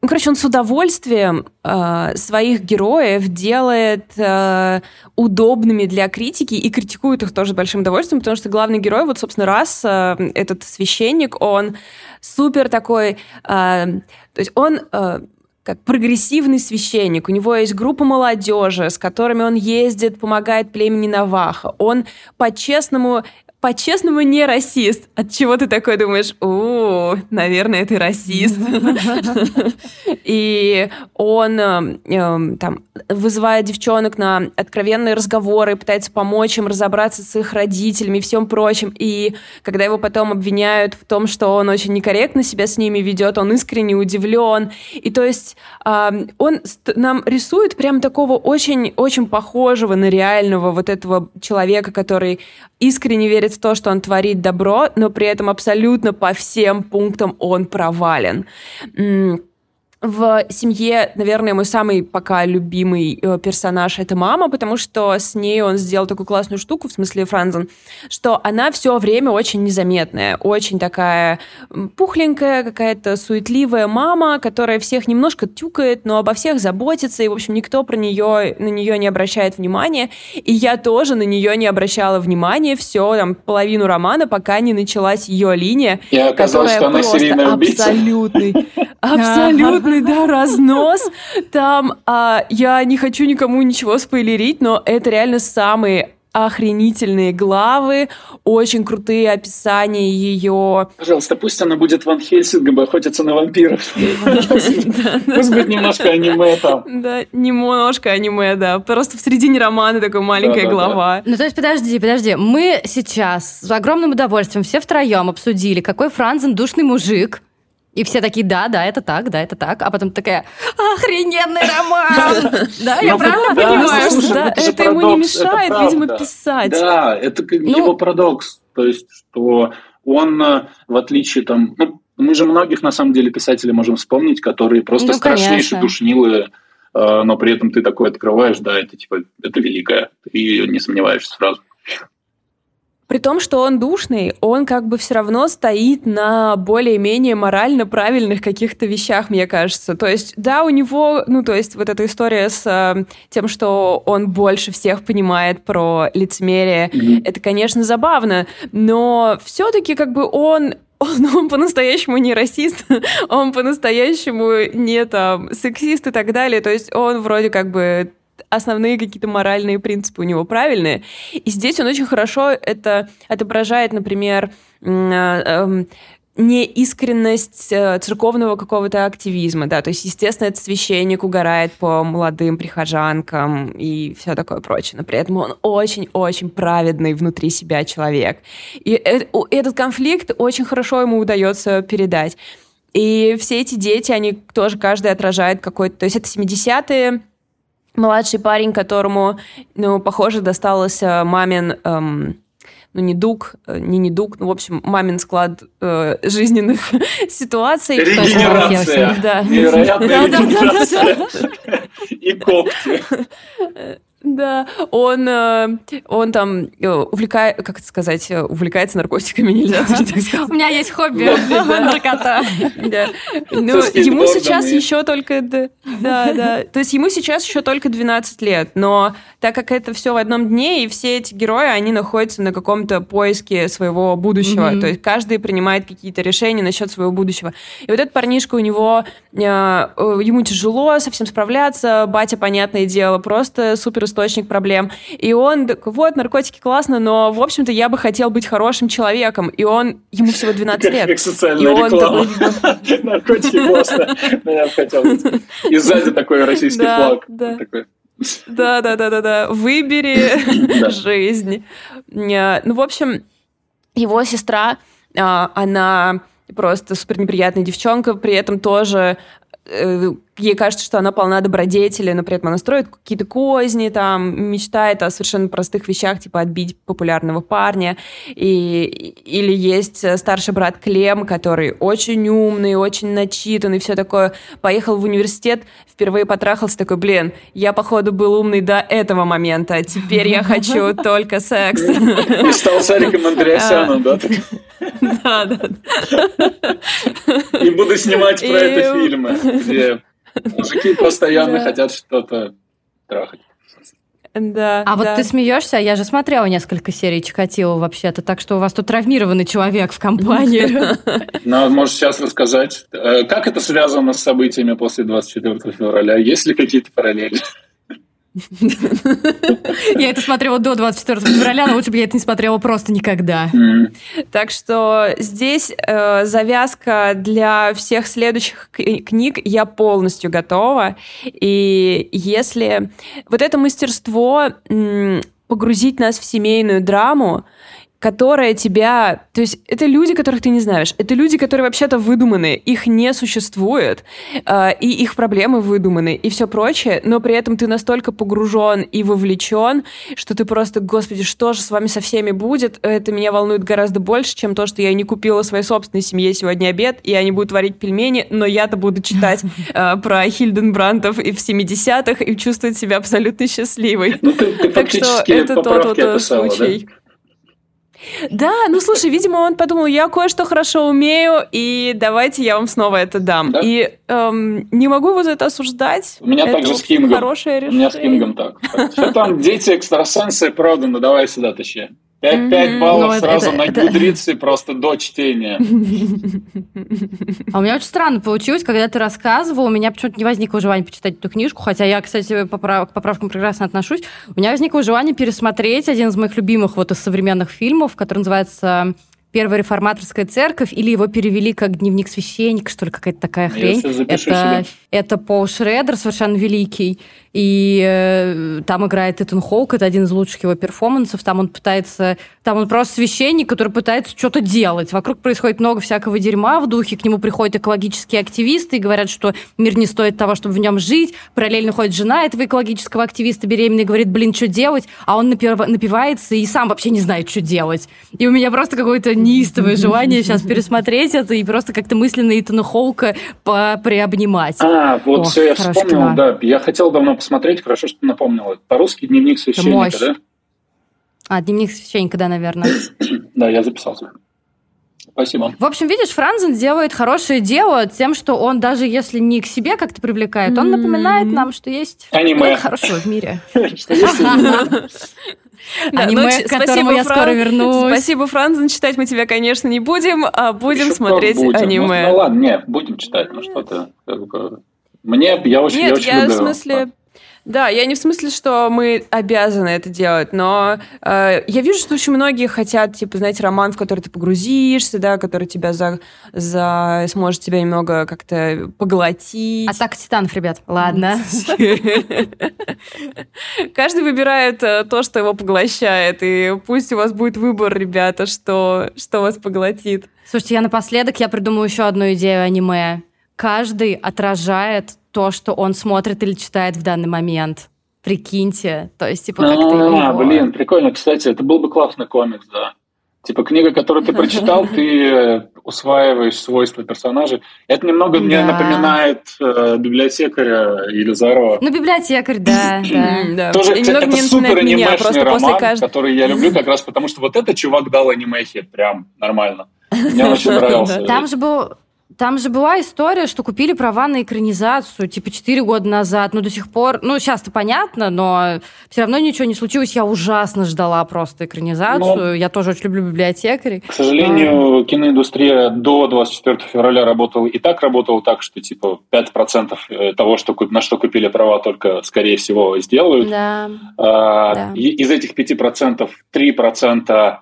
[SPEAKER 1] ну, короче, он с удовольствием э, своих героев делает э, удобными для критики и критикует их тоже большим удовольствием, потому что главный герой, вот, собственно, раз э, этот священник, он супер такой, э, то есть он э, как прогрессивный священник. У него есть группа молодежи, с которыми он ездит, помогает племени Наваха. Он по-честному по-честному не расист. От чего ты такой думаешь, о, наверное, ты расист. [LAUGHS] И он эм, эм, там вызывает девчонок на откровенные разговоры, пытается помочь им разобраться с их родителями и всем прочим. И когда его потом обвиняют в том, что он очень некорректно себя с ними ведет, он искренне удивлен. И то есть он нам рисует прям такого очень-очень похожего на реального вот этого человека, который искренне верит верит в то, что он творит добро, но при этом абсолютно по всем пунктам он провален. В семье, наверное, мой самый пока любимый э, персонаж это мама, потому что с ней он сделал такую классную штуку, в смысле Франзен, что она все время очень незаметная, очень такая пухленькая, какая-то суетливая мама, которая всех немножко тюкает, но обо всех заботится, и, в общем, никто про нее, на нее не обращает внимания. И я тоже на нее не обращала внимания все, там, половину романа, пока не началась ее линия.
[SPEAKER 3] И оказалось, что она серийная убийца.
[SPEAKER 1] Абсолютный, [LAUGHS] абсолютно полный, да, [LAUGHS] разнос. Там а, я не хочу никому ничего спойлерить, но это реально самые охренительные главы, очень крутые описания ее.
[SPEAKER 3] Пожалуйста, пусть она будет Ван Хельсингом и охотится на вампиров. [LAUGHS] Пусть будет немножко аниме там.
[SPEAKER 1] Да, немножко аниме, да. Просто в середине романа такая маленькая глава.
[SPEAKER 2] Ну, то есть, подожди, подожди. Мы сейчас с огромным удовольствием все втроем обсудили, какой Франзен душный мужик, и все такие, да, да, это так, да, это так. А потом такая, охрененный роман! Да, я правильно понимаю?
[SPEAKER 1] Да, это ему не мешает, видимо, писать.
[SPEAKER 3] Да, это ну его парадокс. То есть, что он, э, в отличие там... Ну, мы же многих, на самом деле, писателей можем вспомнить, которые просто ну, страшнейшие душнилые, э, но при этом ты такой открываешь, да, это типа, это великое, ты не сомневаешься сразу.
[SPEAKER 1] При том, что он душный, он как бы все равно стоит на более-менее морально правильных каких-то вещах, мне кажется. То есть, да, у него, ну, то есть вот эта история с э, тем, что он больше всех понимает про лицемерие, mm-hmm. это, конечно, забавно, но все-таки как бы он [LAUGHS] он, он по-настоящему не расист, [LAUGHS] он по-настоящему не там сексист и так далее. То есть он вроде как бы основные какие-то моральные принципы у него правильные. И здесь он очень хорошо это отображает, например, а, эм, неискренность э, церковного какого-то активизма, да, то есть, естественно, этот священник угорает по молодым прихожанкам и все такое прочее, но при этом он очень-очень праведный внутри себя человек. И этот конфликт очень хорошо ему удается передать. И все эти дети, они тоже каждый отражает какой-то... То есть это 70-е, младший парень, которому, ну, похоже, досталось э, мамин... Эм, ну, не дуг, э, не не дуг, ну, в общем, мамин склад э, жизненных [LAUGHS] ситуаций.
[SPEAKER 3] Регенерация. Да. Невероятная регенерация. И когти. [LAUGHS]
[SPEAKER 1] Да, он, э, он там э, увлекает, как это сказать, э, увлекается наркотиками, [LAUGHS] нельзя так
[SPEAKER 2] сказать. У меня есть хобби, наркота. [LAUGHS]
[SPEAKER 1] Ну, ему сейчас еще только, да, да, то есть ему сейчас еще только 12 лет, но так как это все в одном дне, и все эти герои, они находятся на каком-то поиске своего будущего, то есть каждый принимает какие-то решения насчет своего будущего. И вот этот парнишка у него, ему тяжело совсем справляться, батя, понятное дело, просто супер источник проблем. И он такой, вот, наркотики классно, но, в общем-то, я бы хотел быть хорошим человеком. И он, ему всего 12 лет.
[SPEAKER 3] Как социальная реклама. Наркотики классно, но я бы хотел быть. И сзади такой российский флаг.
[SPEAKER 1] Да, да, да, да, да. Выбери [LAUGHS] жизнь. Ну, в общем, его сестра, а, она просто супер неприятная девчонка, при этом тоже э, ей кажется, что она полна добродетели, но при этом она строит какие-то козни, там, мечтает о совершенно простых вещах, типа отбить популярного парня. И, или есть старший брат Клем, который очень умный, очень начитанный, все такое. Поехал в университет, впервые потрахался, такой, блин, я, походу, был умный до этого момента, а теперь я хочу [LAUGHS] только секс.
[SPEAKER 3] И стал Сариком Андреасяном, да?
[SPEAKER 1] Да, да.
[SPEAKER 3] И буду снимать про это фильмы, где Мужики постоянно хотят что-то трахать.
[SPEAKER 1] Да,
[SPEAKER 2] а да. вот ты смеешься, я же смотрела несколько серий Чикатило вообще-то, так что у вас тут травмированный человек в компании. [LAUGHS]
[SPEAKER 3] Ну, может сейчас рассказать, э, как это связано с событиями после 24 февраля? Есть ли какие-то параллели?
[SPEAKER 2] Я это смотрела до 24 февраля, но лучше бы я это не смотрела просто никогда.
[SPEAKER 1] Так что здесь э, завязка для всех следующих книг я полностью готова. И если вот это мастерство погрузить нас в семейную драму, которая тебя... То есть это люди, которых ты не знаешь. Это люди, которые вообще-то выдуманы. Их не существует. Э, и их проблемы выдуманы. И все прочее. Но при этом ты настолько погружен и вовлечен, что ты просто, господи, что же с вами со всеми будет? Это меня волнует гораздо больше, чем то, что я не купила своей собственной семье сегодня обед, и они будут варить пельмени, но я-то буду читать э, [LAUGHS] про Хильденбрантов и в 70-х и чувствовать себя абсолютно счастливой.
[SPEAKER 3] Ну, ты, ты так что это тот вот описала, случай. Да?
[SPEAKER 1] Да, ну слушай, видимо, он подумал, я кое-что хорошо умею, и давайте я вам снова это дам. Да? И эм, не могу его за это осуждать.
[SPEAKER 3] У меня это также с Кингом.
[SPEAKER 1] Хорошее решение.
[SPEAKER 3] У меня с Кингом так. Что там, дети экстрасенсы проданы, давай сюда тащи. 5, 5 баллов ну, сразу это, на это... гудрице просто до чтения.
[SPEAKER 2] А у меня очень странно получилось, когда ты рассказывал, у меня почему-то не возникло желания почитать эту книжку, хотя я, кстати, поправ... к поправкам прекрасно отношусь. У меня возникло желание пересмотреть один из моих любимых вот из современных фильмов, который называется Первая реформаторская церковь, или его перевели как дневник священника, что ли, какая-то такая хрень. Это, это Пол Шредер, совершенно великий. И э, там играет Этан Хоук, это один из лучших его перформансов. Там он пытается... Там он просто священник, который пытается что-то делать. Вокруг происходит много всякого дерьма в духе. К нему приходят экологические активисты и говорят, что мир не стоит того, чтобы в нем жить. Параллельно ходит жена этого экологического активиста беременная и говорит, блин, что делать? А он напив... напивается и сам вообще не знает, что делать. И у меня просто какое-то неистовое [LAUGHS] желание сейчас пересмотреть это и просто как-то мысленно Итана Хоука приобнимать.
[SPEAKER 3] А, вот Ох, все, я вспомнил, да. Я хотел давно посмотреть, хорошо, что напомнила. По-русски «Дневник священника», да?
[SPEAKER 2] А, «Дневник священника», да, наверное. [CLEARS THROAT]
[SPEAKER 3] да, я записался. Спасибо.
[SPEAKER 2] В общем, видишь, Франзен делает хорошее дело тем, что он даже если не к себе как-то привлекает, он напоминает нам, что есть
[SPEAKER 3] Аниме.
[SPEAKER 2] хорошего в мире. [LAUGHS]
[SPEAKER 1] Аниме, [LAUGHS] ну, к которому я скоро вернусь. Спасибо, Франзен, читать мы тебя, конечно, не будем, а будем смотреть аниме.
[SPEAKER 3] Ну, ладно, нет, будем читать, ну что-то... Мне, я очень,
[SPEAKER 1] Нет,
[SPEAKER 3] я очень
[SPEAKER 1] я
[SPEAKER 3] люблю.
[SPEAKER 1] в смысле... Да, я не в смысле, что мы обязаны это делать, но э, я вижу, что очень многие хотят, типа, знаете, роман, в который ты погрузишься, да, который тебя за, за сможет тебя немного как-то поглотить.
[SPEAKER 2] Атака титанов, ребят. Ладно. [LAUGHS]
[SPEAKER 1] Каждый выбирает э, то, что его поглощает, и пусть у вас будет выбор, ребята, что, что вас поглотит.
[SPEAKER 2] Слушайте, я напоследок, я придумаю еще одну идею аниме каждый отражает то, что он смотрит или читает в данный момент. Прикиньте. То есть, типа, как-то
[SPEAKER 3] А, блин, прикольно. Кстати, это был бы классный комикс, да. Типа книга, которую ты прочитал, ты усваиваешь свойства персонажей. Это немного мне напоминает э, библиотекаря Елизарова.
[SPEAKER 2] Ну, библиотекарь, да, [CLEARS THROAT]
[SPEAKER 3] да. Тоже, это супер анимешный роман, который я люблю как раз потому, что вот этот чувак дал анимехи прям нормально. Мне очень [LAUGHS] нравился.
[SPEAKER 2] Там же был там же была история, что купили права на экранизацию, типа, 4 года назад, но до сих пор... Ну, сейчас-то понятно, но все равно ничего не случилось. Я ужасно ждала просто экранизацию. Но, я тоже очень люблю библиотекарей.
[SPEAKER 3] К сожалению, а... киноиндустрия до 24 февраля работала и так работала так, что, типа, 5% э, того, что, на что купили права, только, скорее всего, сделают.
[SPEAKER 2] Да.
[SPEAKER 3] А, да. Из этих 5% 3%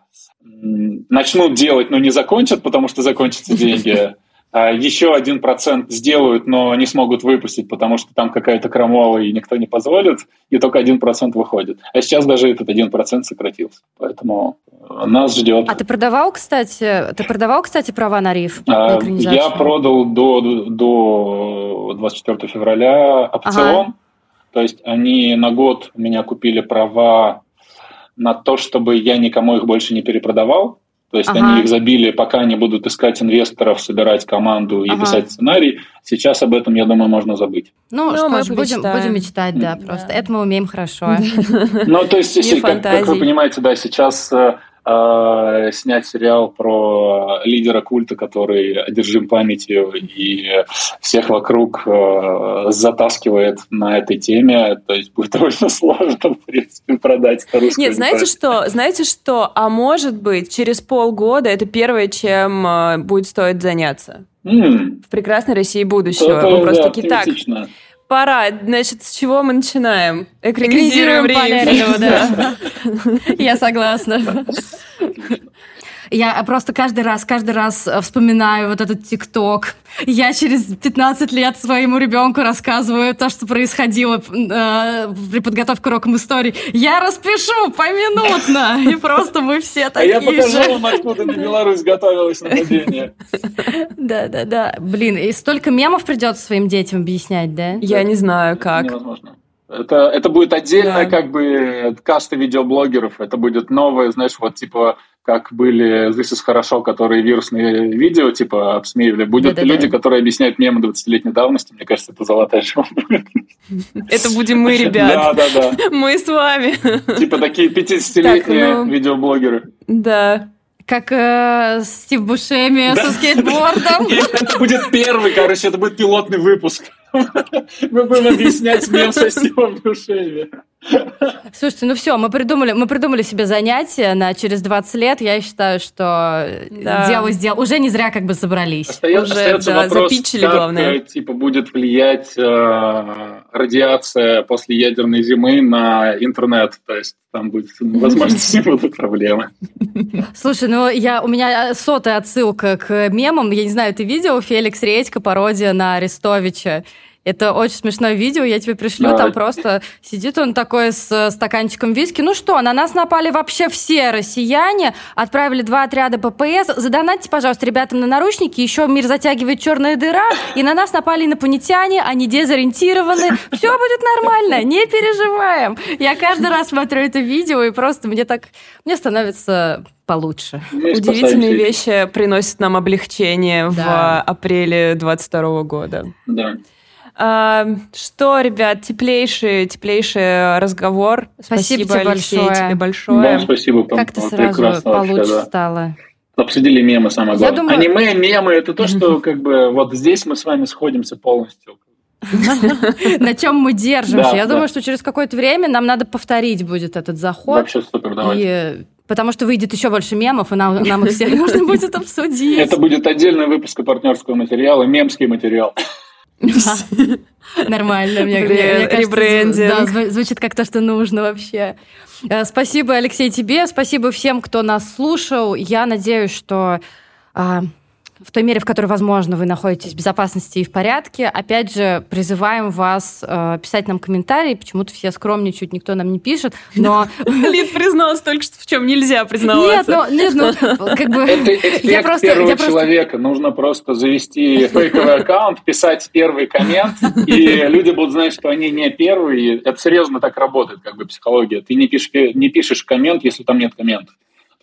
[SPEAKER 3] начнут делать, но не закончат, потому что закончатся [LAUGHS] деньги. А еще один процент сделают, но не смогут выпустить, потому что там какая-то крамола и никто не позволит, и только один процент выходит. А сейчас даже этот один процент сократился. Поэтому нас ждет.
[SPEAKER 2] А ты продавал, кстати, ты продавал, кстати, права на риф? А, на
[SPEAKER 3] я продал до, до 24 февраля опцион. Ага. То есть они на год у меня купили права на то, чтобы я никому их больше не перепродавал. То есть ага. они их забили, пока они будут искать инвесторов, собирать команду и ага. писать сценарий. Сейчас об этом, я думаю, можно забыть.
[SPEAKER 2] Ну, ну что ж, будем, будем мечтать, да, просто. Да. Это мы умеем хорошо.
[SPEAKER 3] Ну, то есть, как, как вы понимаете, да, сейчас э, э, снять сериал про лидера культа, который одержим памятью и всех вокруг э, затаскивает на этой теме. То есть будет [LAUGHS] довольно сложно, в принципе, продать это
[SPEAKER 1] Нет, знаете что? Знаете что? А может быть, через полгода это первое, чем э, будет стоить заняться.
[SPEAKER 3] Mm.
[SPEAKER 1] В прекрасной России будущего. Это, Мы просто да, такие, так, Пора. Значит, с чего мы начинаем?
[SPEAKER 2] Экранизируем, Рим. [LAUGHS] да. Я согласна. Я просто каждый раз, каждый раз э, вспоминаю вот этот ТикТок. Я через 15 лет своему ребенку рассказываю то, что происходило э, при подготовке к урокам истории. Я распишу поминутно, и просто мы все такие
[SPEAKER 3] А я покажу вам, откуда на Беларусь готовилась нападение.
[SPEAKER 2] Да-да-да. Блин, и столько мемов придется своим детям объяснять, да?
[SPEAKER 1] Я не знаю, как.
[SPEAKER 3] Невозможно. Это, это будет отдельная да. как бы каста видеоблогеров. Это будет новое, знаешь, вот типа как были This is хорошо, которые вирусные видео типа обсмеивали. Будут да, да, люди, да. которые объясняют мемы 20-летней давности. Мне кажется, это золотая шоу
[SPEAKER 1] Это будем мы, ребят.
[SPEAKER 3] Да, да, да.
[SPEAKER 1] Мы с вами.
[SPEAKER 3] Типа такие 50-летние ну, видеоблогеры.
[SPEAKER 1] Да.
[SPEAKER 2] Как э, Стив Бушеми да. со скейтбордом. [LAUGHS]
[SPEAKER 3] Это будет первый, короче, это будет пилотный выпуск. Мы будем объяснять мем со Стивом Бушеми.
[SPEAKER 2] Слушайте, ну все, мы придумали, мы придумали себе занятие на через 20 лет. Я считаю, что да. дело сделал. Уже не зря как бы собрались.
[SPEAKER 3] Остается, Уже, остается да, вопрос, запичили, как, главное. типа, будет влиять э, радиация после ядерной зимы на интернет. То есть там будет, [LAUGHS] возможно, с ним будут проблемы.
[SPEAKER 2] Слушай, ну я, у меня сотая отсылка к мемам. Я не знаю, ты видел Феликс Редько, пародия на Арестовича? Это очень смешное видео, я тебе пришлю. Да. Там просто сидит он такой с стаканчиком виски. Ну что, на нас напали вообще все россияне. Отправили два отряда ППС. Задонатьте, пожалуйста, ребятам на наручники. Еще мир затягивает черная дыра. И на нас напали инопланетяне. Они дезориентированы. Все будет нормально, не переживаем. Я каждый раз смотрю это видео, и просто мне так... Мне становится получше.
[SPEAKER 1] Мы Удивительные вещи приносят нам облегчение да. в апреле 22 года.
[SPEAKER 3] Да.
[SPEAKER 1] Что, ребят, теплейший, теплейший разговор.
[SPEAKER 2] Спасибо, спасибо тебе Алексей, большое.
[SPEAKER 1] тебе большое.
[SPEAKER 3] Да, спасибо.
[SPEAKER 2] Как ты сразу получше вообще, да. стало?
[SPEAKER 3] Обсудили мемы, самое главное. Думаю... Аниме, мемы, это то, что как бы вот здесь мы с вами сходимся полностью. [LAUGHS]
[SPEAKER 2] На чем мы держимся. Я думаю, что через какое-то время нам надо повторить будет этот заход.
[SPEAKER 3] Вообще супер, давайте.
[SPEAKER 2] Потому что выйдет еще больше мемов, и нам, нам их всех [LAUGHS] нужно будет обсудить.
[SPEAKER 3] Это будет отдельный выпуск партнерского материала, мемский материал.
[SPEAKER 2] Нормально, мне, мне кажется, да, звучит как то, что нужно вообще. Э, спасибо, Алексей, тебе, спасибо всем, кто нас слушал. Я надеюсь, что а, в той мере, в которой, возможно, вы находитесь в безопасности и в порядке. Опять же, призываем вас э, писать нам комментарии. Почему-то все скромничают, никто нам не пишет. Но [LAUGHS]
[SPEAKER 1] Лид призналась только что, в чем нельзя признаваться.
[SPEAKER 2] Нет, ну, нет, ну [LAUGHS] как бы...
[SPEAKER 3] Это я просто, первого я человека. Просто... Нужно просто завести фейковый аккаунт, писать первый коммент, и люди будут знать, что они не первые. Это серьезно так работает, как бы психология. Ты не пишешь, не пишешь коммент, если там нет комментов.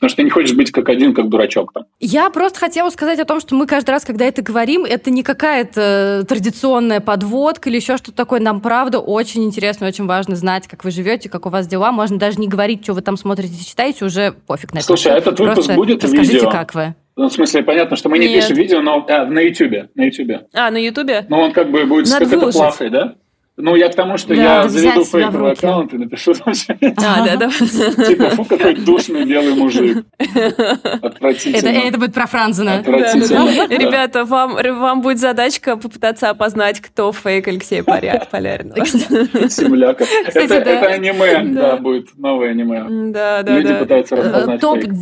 [SPEAKER 3] Потому что ты не хочешь быть как один, как дурачок там.
[SPEAKER 2] Я просто хотела сказать о том, что мы каждый раз, когда это говорим, это не какая-то традиционная подводка или еще что-то такое. Нам, правда, очень интересно, очень важно знать, как вы живете, как у вас дела. Можно даже не говорить, что вы там смотрите, читаете, уже пофиг на это.
[SPEAKER 3] Слушай, а этот выпуск просто будет
[SPEAKER 2] расскажите,
[SPEAKER 3] видео?
[SPEAKER 2] как вы.
[SPEAKER 3] Ну, в смысле, понятно, что мы не Нет. пишем видео, но а, на Ютубе. На Ютубе.
[SPEAKER 1] А, на Ютубе?
[SPEAKER 3] Ну, он как бы будет с какой-то плахой, да? Ну, я к тому, что да, я заведу фейковый аккаунт и напишу там
[SPEAKER 1] А, да, да.
[SPEAKER 3] Типа, фу, какой душный белый мужик. [LAUGHS] Отвратительно.
[SPEAKER 2] Это, это будет про Франзена.
[SPEAKER 3] Отвратительно.
[SPEAKER 1] Ребята, вам, вам будет задачка попытаться опознать, кто фейк Алексея Поляринова.
[SPEAKER 3] Земляков. Это, это аниме, да. будет новое аниме.
[SPEAKER 1] Да, да,
[SPEAKER 3] Люди пытаются распознать
[SPEAKER 2] Топ, фейк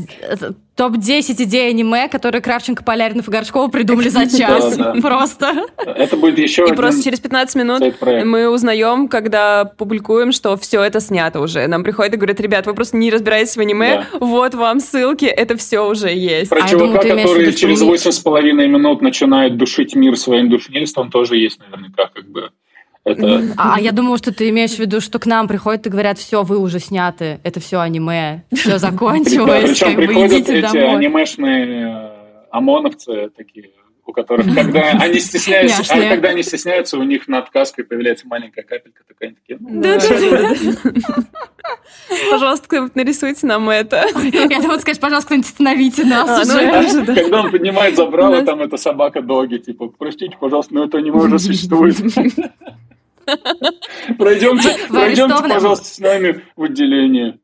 [SPEAKER 2] топ-10 идей аниме, которые Кравченко, Поляринов и Горшкова придумали за [LAUGHS] час. Просто.
[SPEAKER 3] Это будет еще
[SPEAKER 1] И просто через 15 минут мы узнаем, когда публикуем, что все это снято уже. Нам приходят и говорят, ребят, вы просто не разбираетесь в аниме, вот вам ссылки, это все уже есть.
[SPEAKER 3] Про а чувака, который через 8,5 минут начинает душить мир своим душнильством, тоже есть наверняка как бы это...
[SPEAKER 2] А, а я думала, что ты имеешь в виду, что к нам приходят и говорят, все, вы уже сняты, это все аниме, все закончилось,
[SPEAKER 3] как бы идите эти анимешные э, ОМОНовцы такие, у которых, когда [LAUGHS] они стесняются, а когда они стесняются, у них над каской появляется маленькая капелька такая, такие, ну, да, да, да. [LAUGHS]
[SPEAKER 1] Пожалуйста, кто-нибудь нарисуйте нам это.
[SPEAKER 2] Я думала сказать, пожалуйста, кто-нибудь остановите нас а, уже.
[SPEAKER 3] Ну, когда он поднимает забрало, там это собака-доги, типа, простите, пожалуйста, но это аниме уже существует. Пройдемте, пройдемте, пожалуйста, с нами в отделение.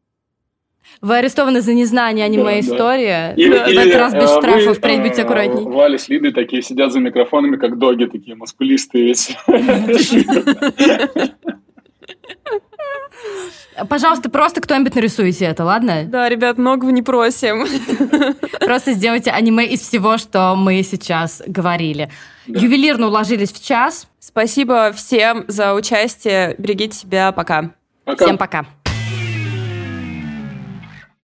[SPEAKER 2] Вы арестованы за незнание аниме-истории. Да, да. в этот раз без э, штрафов, впредь будьте аккуратней.
[SPEAKER 3] Валя с Лидой такие сидят за микрофонами, как доги, такие мускулистые весь.
[SPEAKER 2] Пожалуйста, просто кто-нибудь нарисуйте это, ладно?
[SPEAKER 1] Да, ребят, многого не просим.
[SPEAKER 2] Просто сделайте аниме из всего, что мы сейчас говорили. Да. Ювелирно уложились в час.
[SPEAKER 1] Спасибо всем за участие. Берегите себя. Пока.
[SPEAKER 3] пока.
[SPEAKER 2] Всем пока.